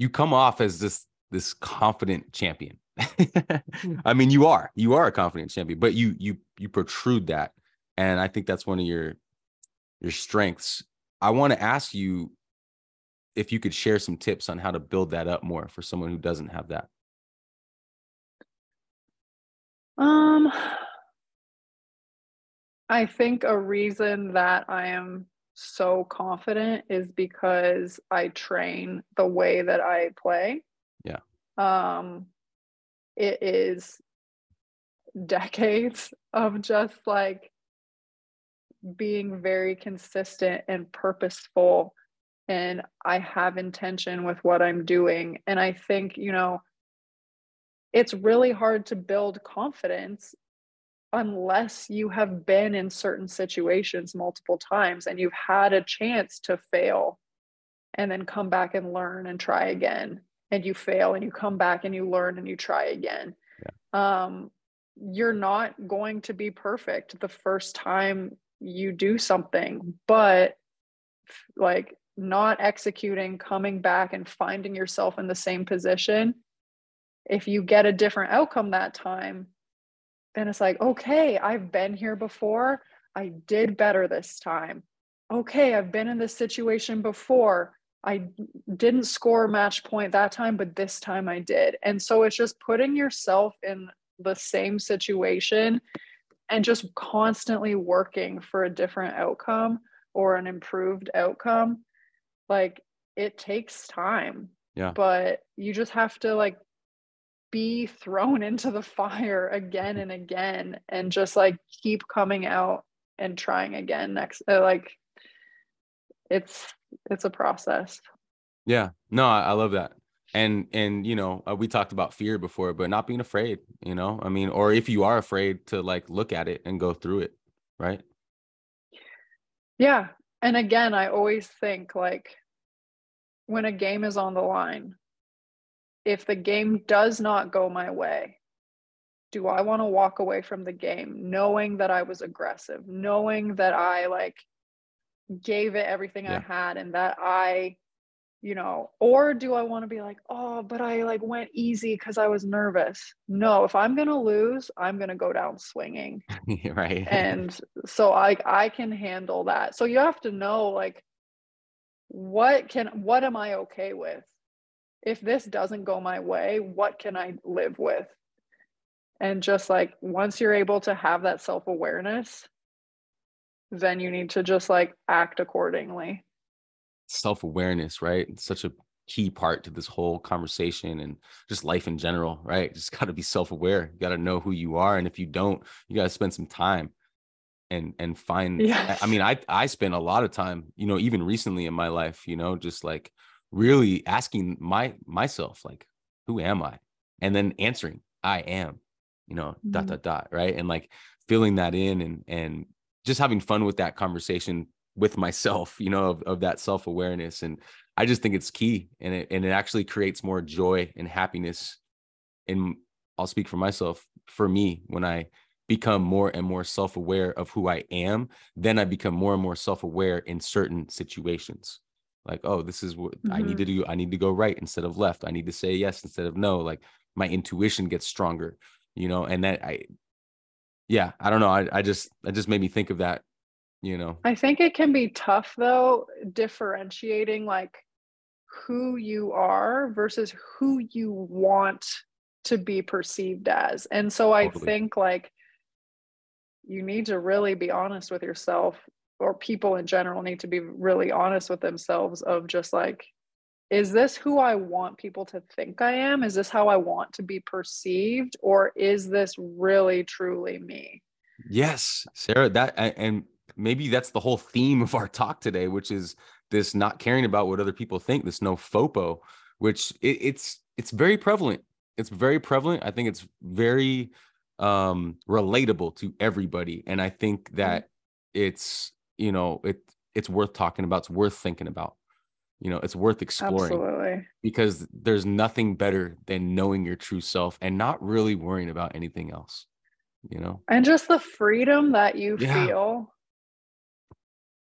you come off as this this confident champion. Hmm. [LAUGHS] I mean, you are you are a confident champion, but you you you protrude that, and I think that's one of your your strengths. I want to ask you if you could share some tips on how to build that up more for someone who doesn't have that.
Um, I think a reason that I am so confident is because I train the way that I play.
Yeah.
Um it is decades [LAUGHS] of just like being very consistent and purposeful and I have intention with what I'm doing and I think, you know, it's really hard to build confidence unless you have been in certain situations multiple times and you've had a chance to fail and then come back and learn and try again and you fail and you come back and you learn and you try again yeah. um, you're not going to be perfect the first time you do something but like not executing coming back and finding yourself in the same position if you get a different outcome that time then it's like, okay, I've been here before. I did better this time. Okay, I've been in this situation before. I didn't score match point that time, but this time I did. And so it's just putting yourself in the same situation and just constantly working for a different outcome or an improved outcome. Like it takes time.
Yeah.
But you just have to like be thrown into the fire again and again and just like keep coming out and trying again next uh, like it's it's a process.
Yeah. No I, I love that. And and you know uh, we talked about fear before but not being afraid you know? I mean or if you are afraid to like look at it and go through it right?
Yeah. And again i always think like when a game is on the line if the game does not go my way, do I want to walk away from the game knowing that I was aggressive, knowing that I like gave it everything yeah. I had and that I, you know, or do I want to be like, oh, but I like went easy because I was nervous? No, if I'm going to lose, I'm going to go down swinging. [LAUGHS]
right.
and so I, I can handle that. So you have to know like, what can, what am I okay with? If this doesn't go my way, what can I live with? And just like once you're able to have that self awareness, then you need to just like act accordingly.
Self awareness, right? It's such a key part to this whole conversation and just life in general, right? Just [LAUGHS] got to be self aware. You got to know who you are. And if you don't, you got to spend some time and and find
yes.
i mean i i spent a lot of time you know even recently in my life you know just like really asking my myself like who am i? And then answering i am you know mm-hmm. dot dot dot right? And like filling that in and and just having fun with that conversation with myself you know of, of that self-awareness. And i just think it's key and it and it actually creates more joy and happiness and i'll speak for myself for me when i become more and more self-aware of who i am then i become more and more self-aware in certain situations like oh this is what mm-hmm. i need to do i need to go right instead of left i need to say yes instead of no like my intuition gets stronger you know and that i yeah i don't know i, I just i just made me think of that you know
i think it can be tough though differentiating like who you are versus who you want to be perceived as and so i think like you need to really be honest with yourself or people in general need to be really honest with themselves of just like is this who I want people to think I am? Is this how I want to be perceived? Or is this really truly me?
Yes, Sarah, that and maybe that's the whole theme of our talk today, which is this not caring about what other people think, this no fopo, which it, it's it's very prevalent. It's very prevalent. I think it's very um relatable to everybody. And I think mm-hmm. that it's you know it it's worth talking about it's worth thinking about you know it's worth exploring
Absolutely.
because there's nothing better than knowing your true self and not really worrying about anything else you know
and just the freedom that you yeah. feel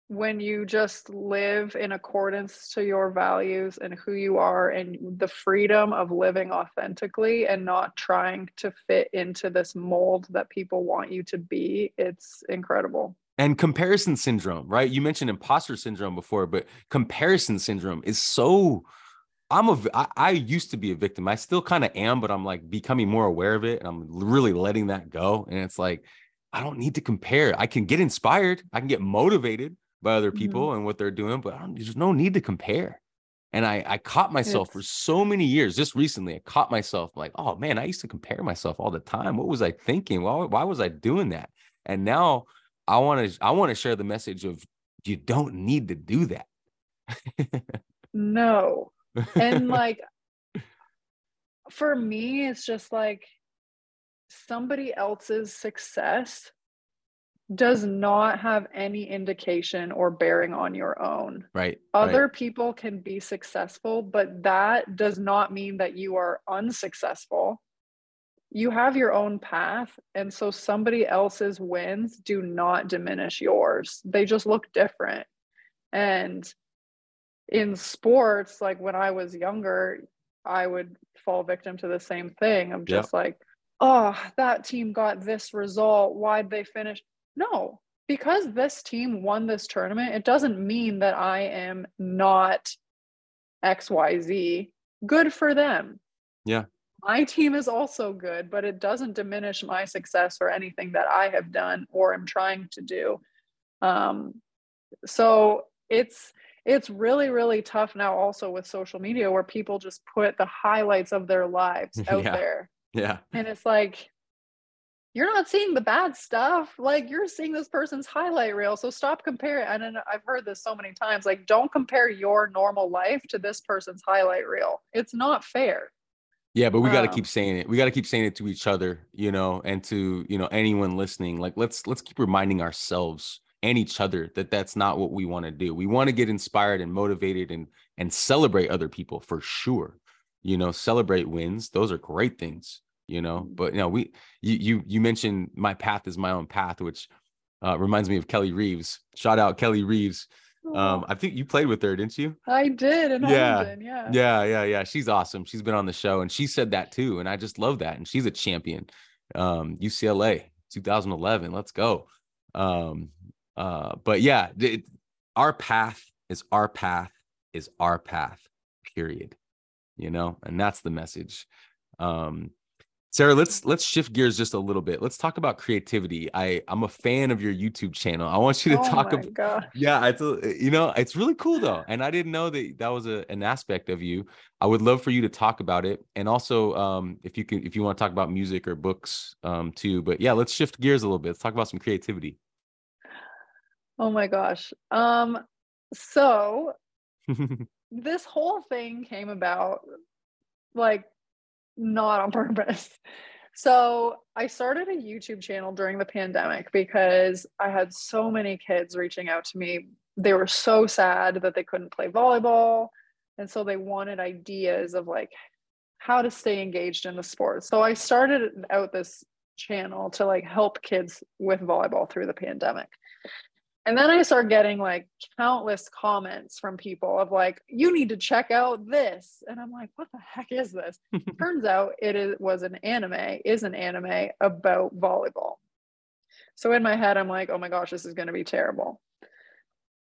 when you just live in accordance to your values and who you are and the freedom of living authentically and not trying to fit into this mold that people want you to be it's incredible
and comparison syndrome right you mentioned imposter syndrome before but comparison syndrome is so i'm a i, I used to be a victim i still kind of am but i'm like becoming more aware of it and i'm really letting that go and it's like I don't need to compare. I can get inspired, I can get motivated by other people mm-hmm. and what they're doing, but there's no need to compare. And I, I caught myself it's... for so many years, just recently, I caught myself like, oh man, I used to compare myself all the time. What was I thinking? Why, why was I doing that? And now I want to, I want to share the message of you don't need to do that.
no. And [LAUGHS] like, for me, it's just like somebody else's success does not have any indication or bearing on your own.
Right.
Other
right.
people can be successful, but that does not mean that you are unsuccessful. You have your own path. And so somebody else's wins do not diminish yours, they just look different. And in sports, like when I was younger, I would fall victim to the same thing I'm just like, oh, that team got this result. Why'd they finish? No, because this team won this tournament, it doesn't mean that I am not XYZ. Good for them.
Yeah.
My team is also good, but it doesn't diminish my success or anything that I have done or am trying to do. Um, so it's it's really really tough now also with social media where people just put the highlights of their lives [LAUGHS] out
yeah.
there
yeah
and it's like you're not seeing the bad stuff. Like you're seeing this person's highlight reel. So stop comparing. And I've heard this so many times. Like, don't compare your normal life to this person's highlight reel. It's not fair.
Yeah, but we got to um, keep saying it. We got to keep saying it to each other, you know, and to you know anyone listening. Like, let's let's keep reminding ourselves and each other that that's not what we want to do. We want to get inspired and motivated and and celebrate other people for sure. You know, celebrate wins. Those are great things you know mm-hmm. but you know we you you, you mentioned my path is my own path which uh, reminds me of kelly reeves shout out kelly reeves um i think you played with her didn't you?
I did in
yeah. Yeah. Yeah yeah yeah. She's awesome. She's been on the show and she said that too and i just love that and she's a champion. Um ucla 2011 let's go. Um uh but yeah it, our path is our path is our path period you know and that's the message. Um Sarah, let's let's shift gears just a little bit. Let's talk about creativity. I I'm a fan of your YouTube channel. I want you to
oh
talk about. Yeah, it's a, you know, it's really cool though. And I didn't know that that was a, an aspect of you. I would love for you to talk about it. And also um if you can if you want to talk about music or books um too. But yeah, let's shift gears a little bit. Let's talk about some creativity.
Oh my gosh. Um so [LAUGHS] this whole thing came about like not on purpose. So I started a YouTube channel during the pandemic because I had so many kids reaching out to me. They were so sad that they couldn't play volleyball. And so they wanted ideas of like how to stay engaged in the sport. So I started out this channel to like help kids with volleyball through the pandemic. And then I start getting like countless comments from people of like, you need to check out this. And I'm like, what the heck is this? [LAUGHS] Turns out it is, was an anime, is an anime about volleyball. So in my head, I'm like, oh my gosh, this is going to be terrible.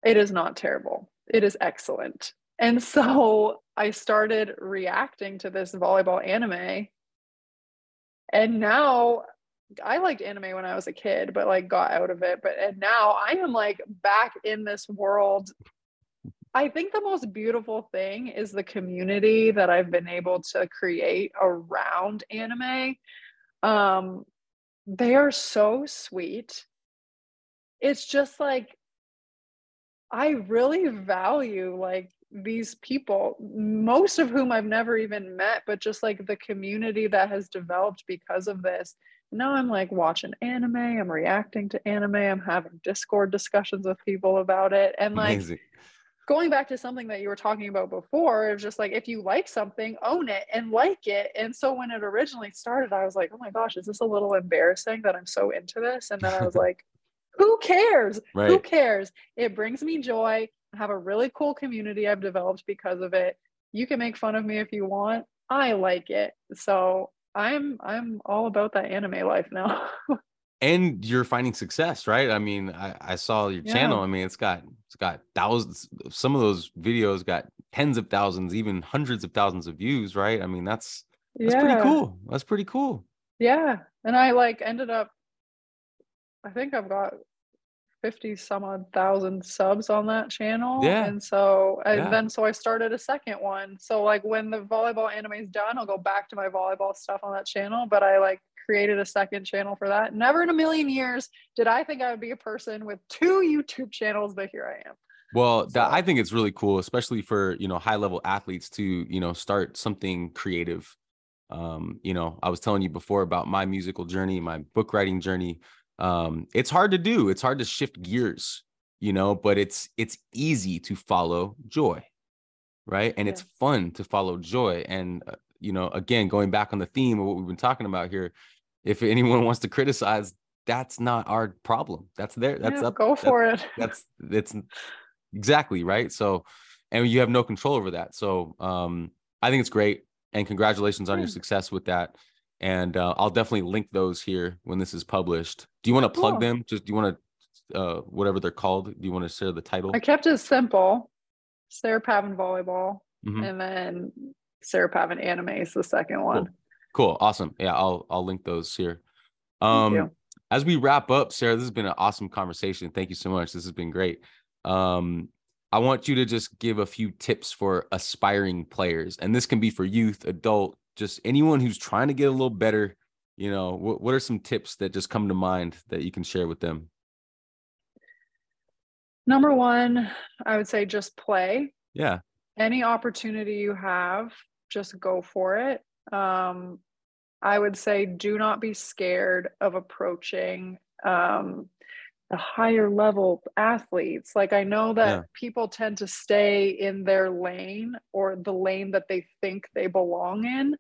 It is not terrible. It is excellent. And [LAUGHS] so I started reacting to this volleyball anime. And now I liked anime when I was a kid, but like got out of it. But and now I am like back in this world. I think the most beautiful thing is the community that I've been able to create around anime. Um, they are so sweet. It's just like I really value like these people, most of whom I've never even met, but just like the community that has developed because of this now I'm like watching anime, I'm reacting to anime, I'm having Discord discussions with people about it. And like Amazing. going back to something that you were talking about before, it was just like if you like something, own it and like it. And so when it originally started, I was like, oh my gosh, is this a little embarrassing that I'm so into this? And then I was like, [LAUGHS] who cares? Right. Who cares? It brings me joy. I have a really cool community I've developed because of it. You can make fun of me if you want. I like it. So I'm I'm all about that anime life now. [LAUGHS]
and you're finding success, right? I mean, I, I saw your yeah. channel. I mean, it's got it's got thousands. Some of those videos got tens of thousands, even hundreds of thousands of views, right? I mean, that's that's yeah. pretty cool. That's pretty cool.
Yeah, and I like ended up I think I've got 50 some odd thousand subs on that channel.
Yeah.
And so, and
Yeah.
then so I started a second one. So, like, when the volleyball anime is done, I'll go back to my volleyball stuff on that channel. But I like created a second channel for that. Never in a million years did I think I would be a person with two YouTube channels, but here I am.
Well, that, I think it's really cool, especially for you know high level athletes to you know start something creative. Um, you know, I was telling you before about my musical journey, my book writing journey. Um, it's hard to do. It's hard to shift gears, you know, but it's it's easy to follow joy, right? And it's fun to follow joy. And uh, you know, again, going back on the theme of what we've been talking about here, if anyone wants to criticize, that's not our problem. That's there. that's
Yeah,
up.
go for it.
that's it's exactly right so and you have no control over that so um i think it's great and congratulations on your success with that and uh, i'll definitely link those here when this is published. Do you want to plug
Cool.
them? Just do you want to uh whatever they're called do you want to share the title?
I kept it simple. Sarah Pavan volleyball,
Mhm.
and then Sarah Pavan anime is the second one.
cool. Awesome. Yeah i'll i'll link those here. Um as we wrap up sarah this has been an awesome conversation. Thank you so much. This has been great. Um i want you to just give a few tips for aspiring players and this can be for youth adult just anyone who's trying to get a little better you know what, what are some tips that just come to mind that you can share with them
Number one, I would say just play.
yeah
any opportunity you have, just go for it. Um, I would say do not be scared of approaching um, the higher level athletes. Like I know that
Yeah.
people tend to stay in their lane or the lane that they think they belong in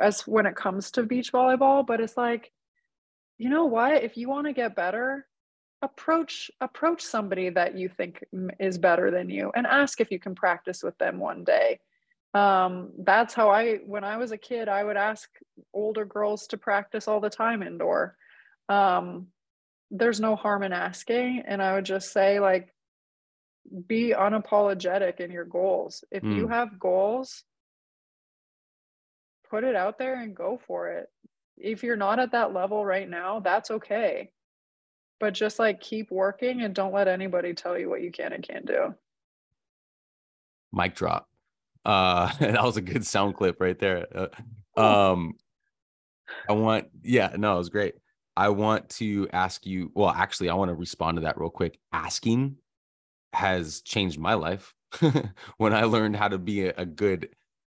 as when it comes to beach volleyball, but it's like, you know what? If you want to get better, approach approach somebody that you think is better than you and ask if you can practice with them one day um, that's how i when i was a kid i would ask older girls to practice all the time indoor um, there's no harm in asking and i would just say like be unapologetic in your goals. If you
Mm.
have goals put it out there and go for it. If you're not at that level right now that's okay. But just like keep working and don't let anybody tell you what you can and can't do.
mic drop. Uh [LAUGHS] that was a good sound clip right there. Uh, um i want yeah no it was great i want to ask you well actually i want to respond to that real quick. Asking has changed my life. [LAUGHS] When i learned how to be a, a good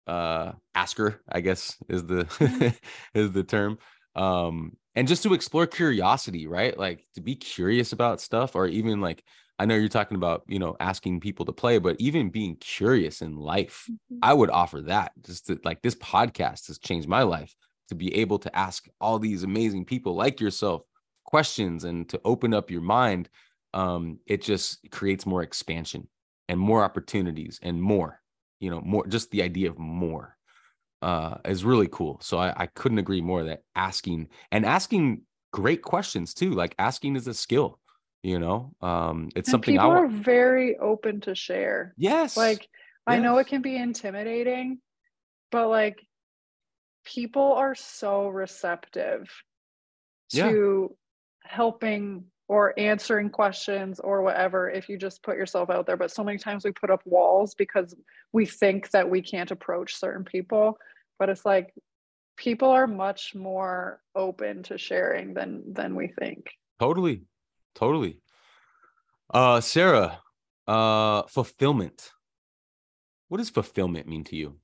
uh asker i guess is the [LAUGHS] is the term um and just to explore curiosity right? Like to be curious about stuff or even like i know you're talking about you know asking people to play but even being curious in life I would offer that. Just to, like this podcast has changed my life to be able to ask all these amazing people like yourself questions and to open up your mind. Um, it just creates more expansion and more opportunities and more, you know, more just the idea of more uh is really cool. So I, I couldn't agree more that asking and asking great questions too. Like asking is a skill, you know. Um, it's
And
something I
people are very open to share.
Yes.
Like I know it can be intimidating, but like people are so receptive
Yeah.
to helping or answering questions or whatever if you just put yourself out there. But so many times we put up walls because we think that we can't approach certain people. But it's like people are much more open to sharing than than we think.
Totally. Totally. Uh Sarah, uh fulfillment. What does fulfillment mean to you?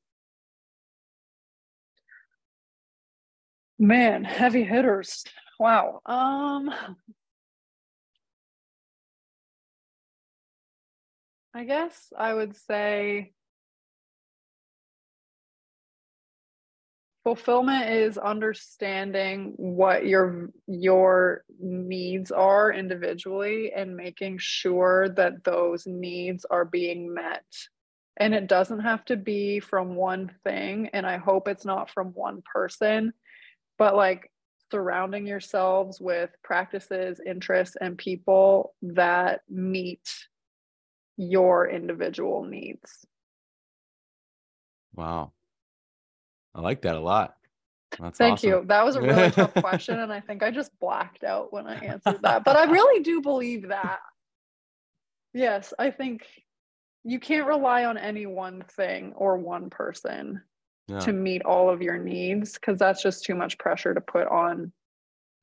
Man, heavy hitters. Wow. Um I guess I would say fulfillment is understanding what your your needs are individually and making sure that those needs are being met. And it doesn't have to be from one thing and I hope it's not from one person but like surrounding yourselves with practices, interests, and people that meet your individual needs.
Wow. I like that a lot. That's
Thank
awesome.
you. That was a really tough [LAUGHS] question. And I think I just blacked out when I answered [LAUGHS] that. But I really do believe that. Yes, I think you can't rely on any one thing or one person yeah. to meet all of your needs because that's just too much pressure to put on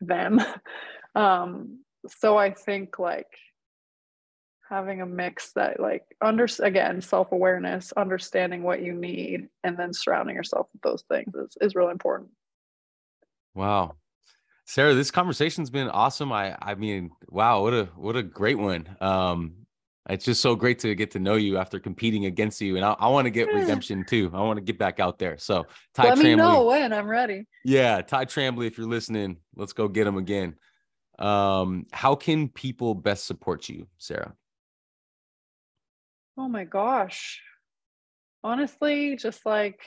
them. [LAUGHS] um, so I think like having a mix that like under again self-awareness understanding what you need and then surrounding yourself with those things is, is really important
wow sarah this conversation's been awesome i i mean wow what a what a great one um it's just so great to get to know you after competing against you and i, I want to get redemption too i want to get back out there. So
ty let Tramblie, me know when i'm ready.
Yeah ty tramblie if you're listening let's go get him again. Um how can people best support you sarah?
Oh my gosh. Honestly, just like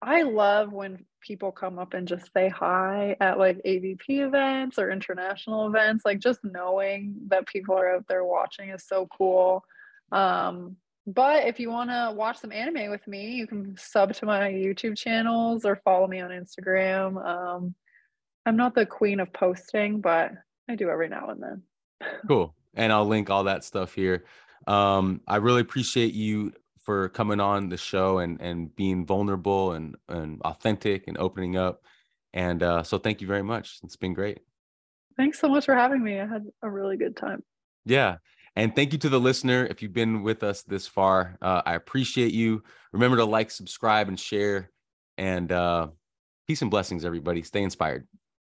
I love when people come up and just say hi at like AVP events or international events. Like just knowing that people are out there watching is so cool. Um, but if you want to watch some anime with me, you can sub to my YouTube channels or follow me on Instagram. Um, I'm not the queen of posting, but I do every now and then.
Cool. And I'll link all that stuff here. Um, I really appreciate you for coming on the show and and being vulnerable and and authentic and opening up. And uh, so thank you very much. It's been great.
Thanks so much for having me. I had a really good time.
Yeah. And thank you to the listener. If you've been with us this far, uh, I appreciate you. Remember to like, subscribe, and share. And uh, peace and blessings, everybody. Stay inspired.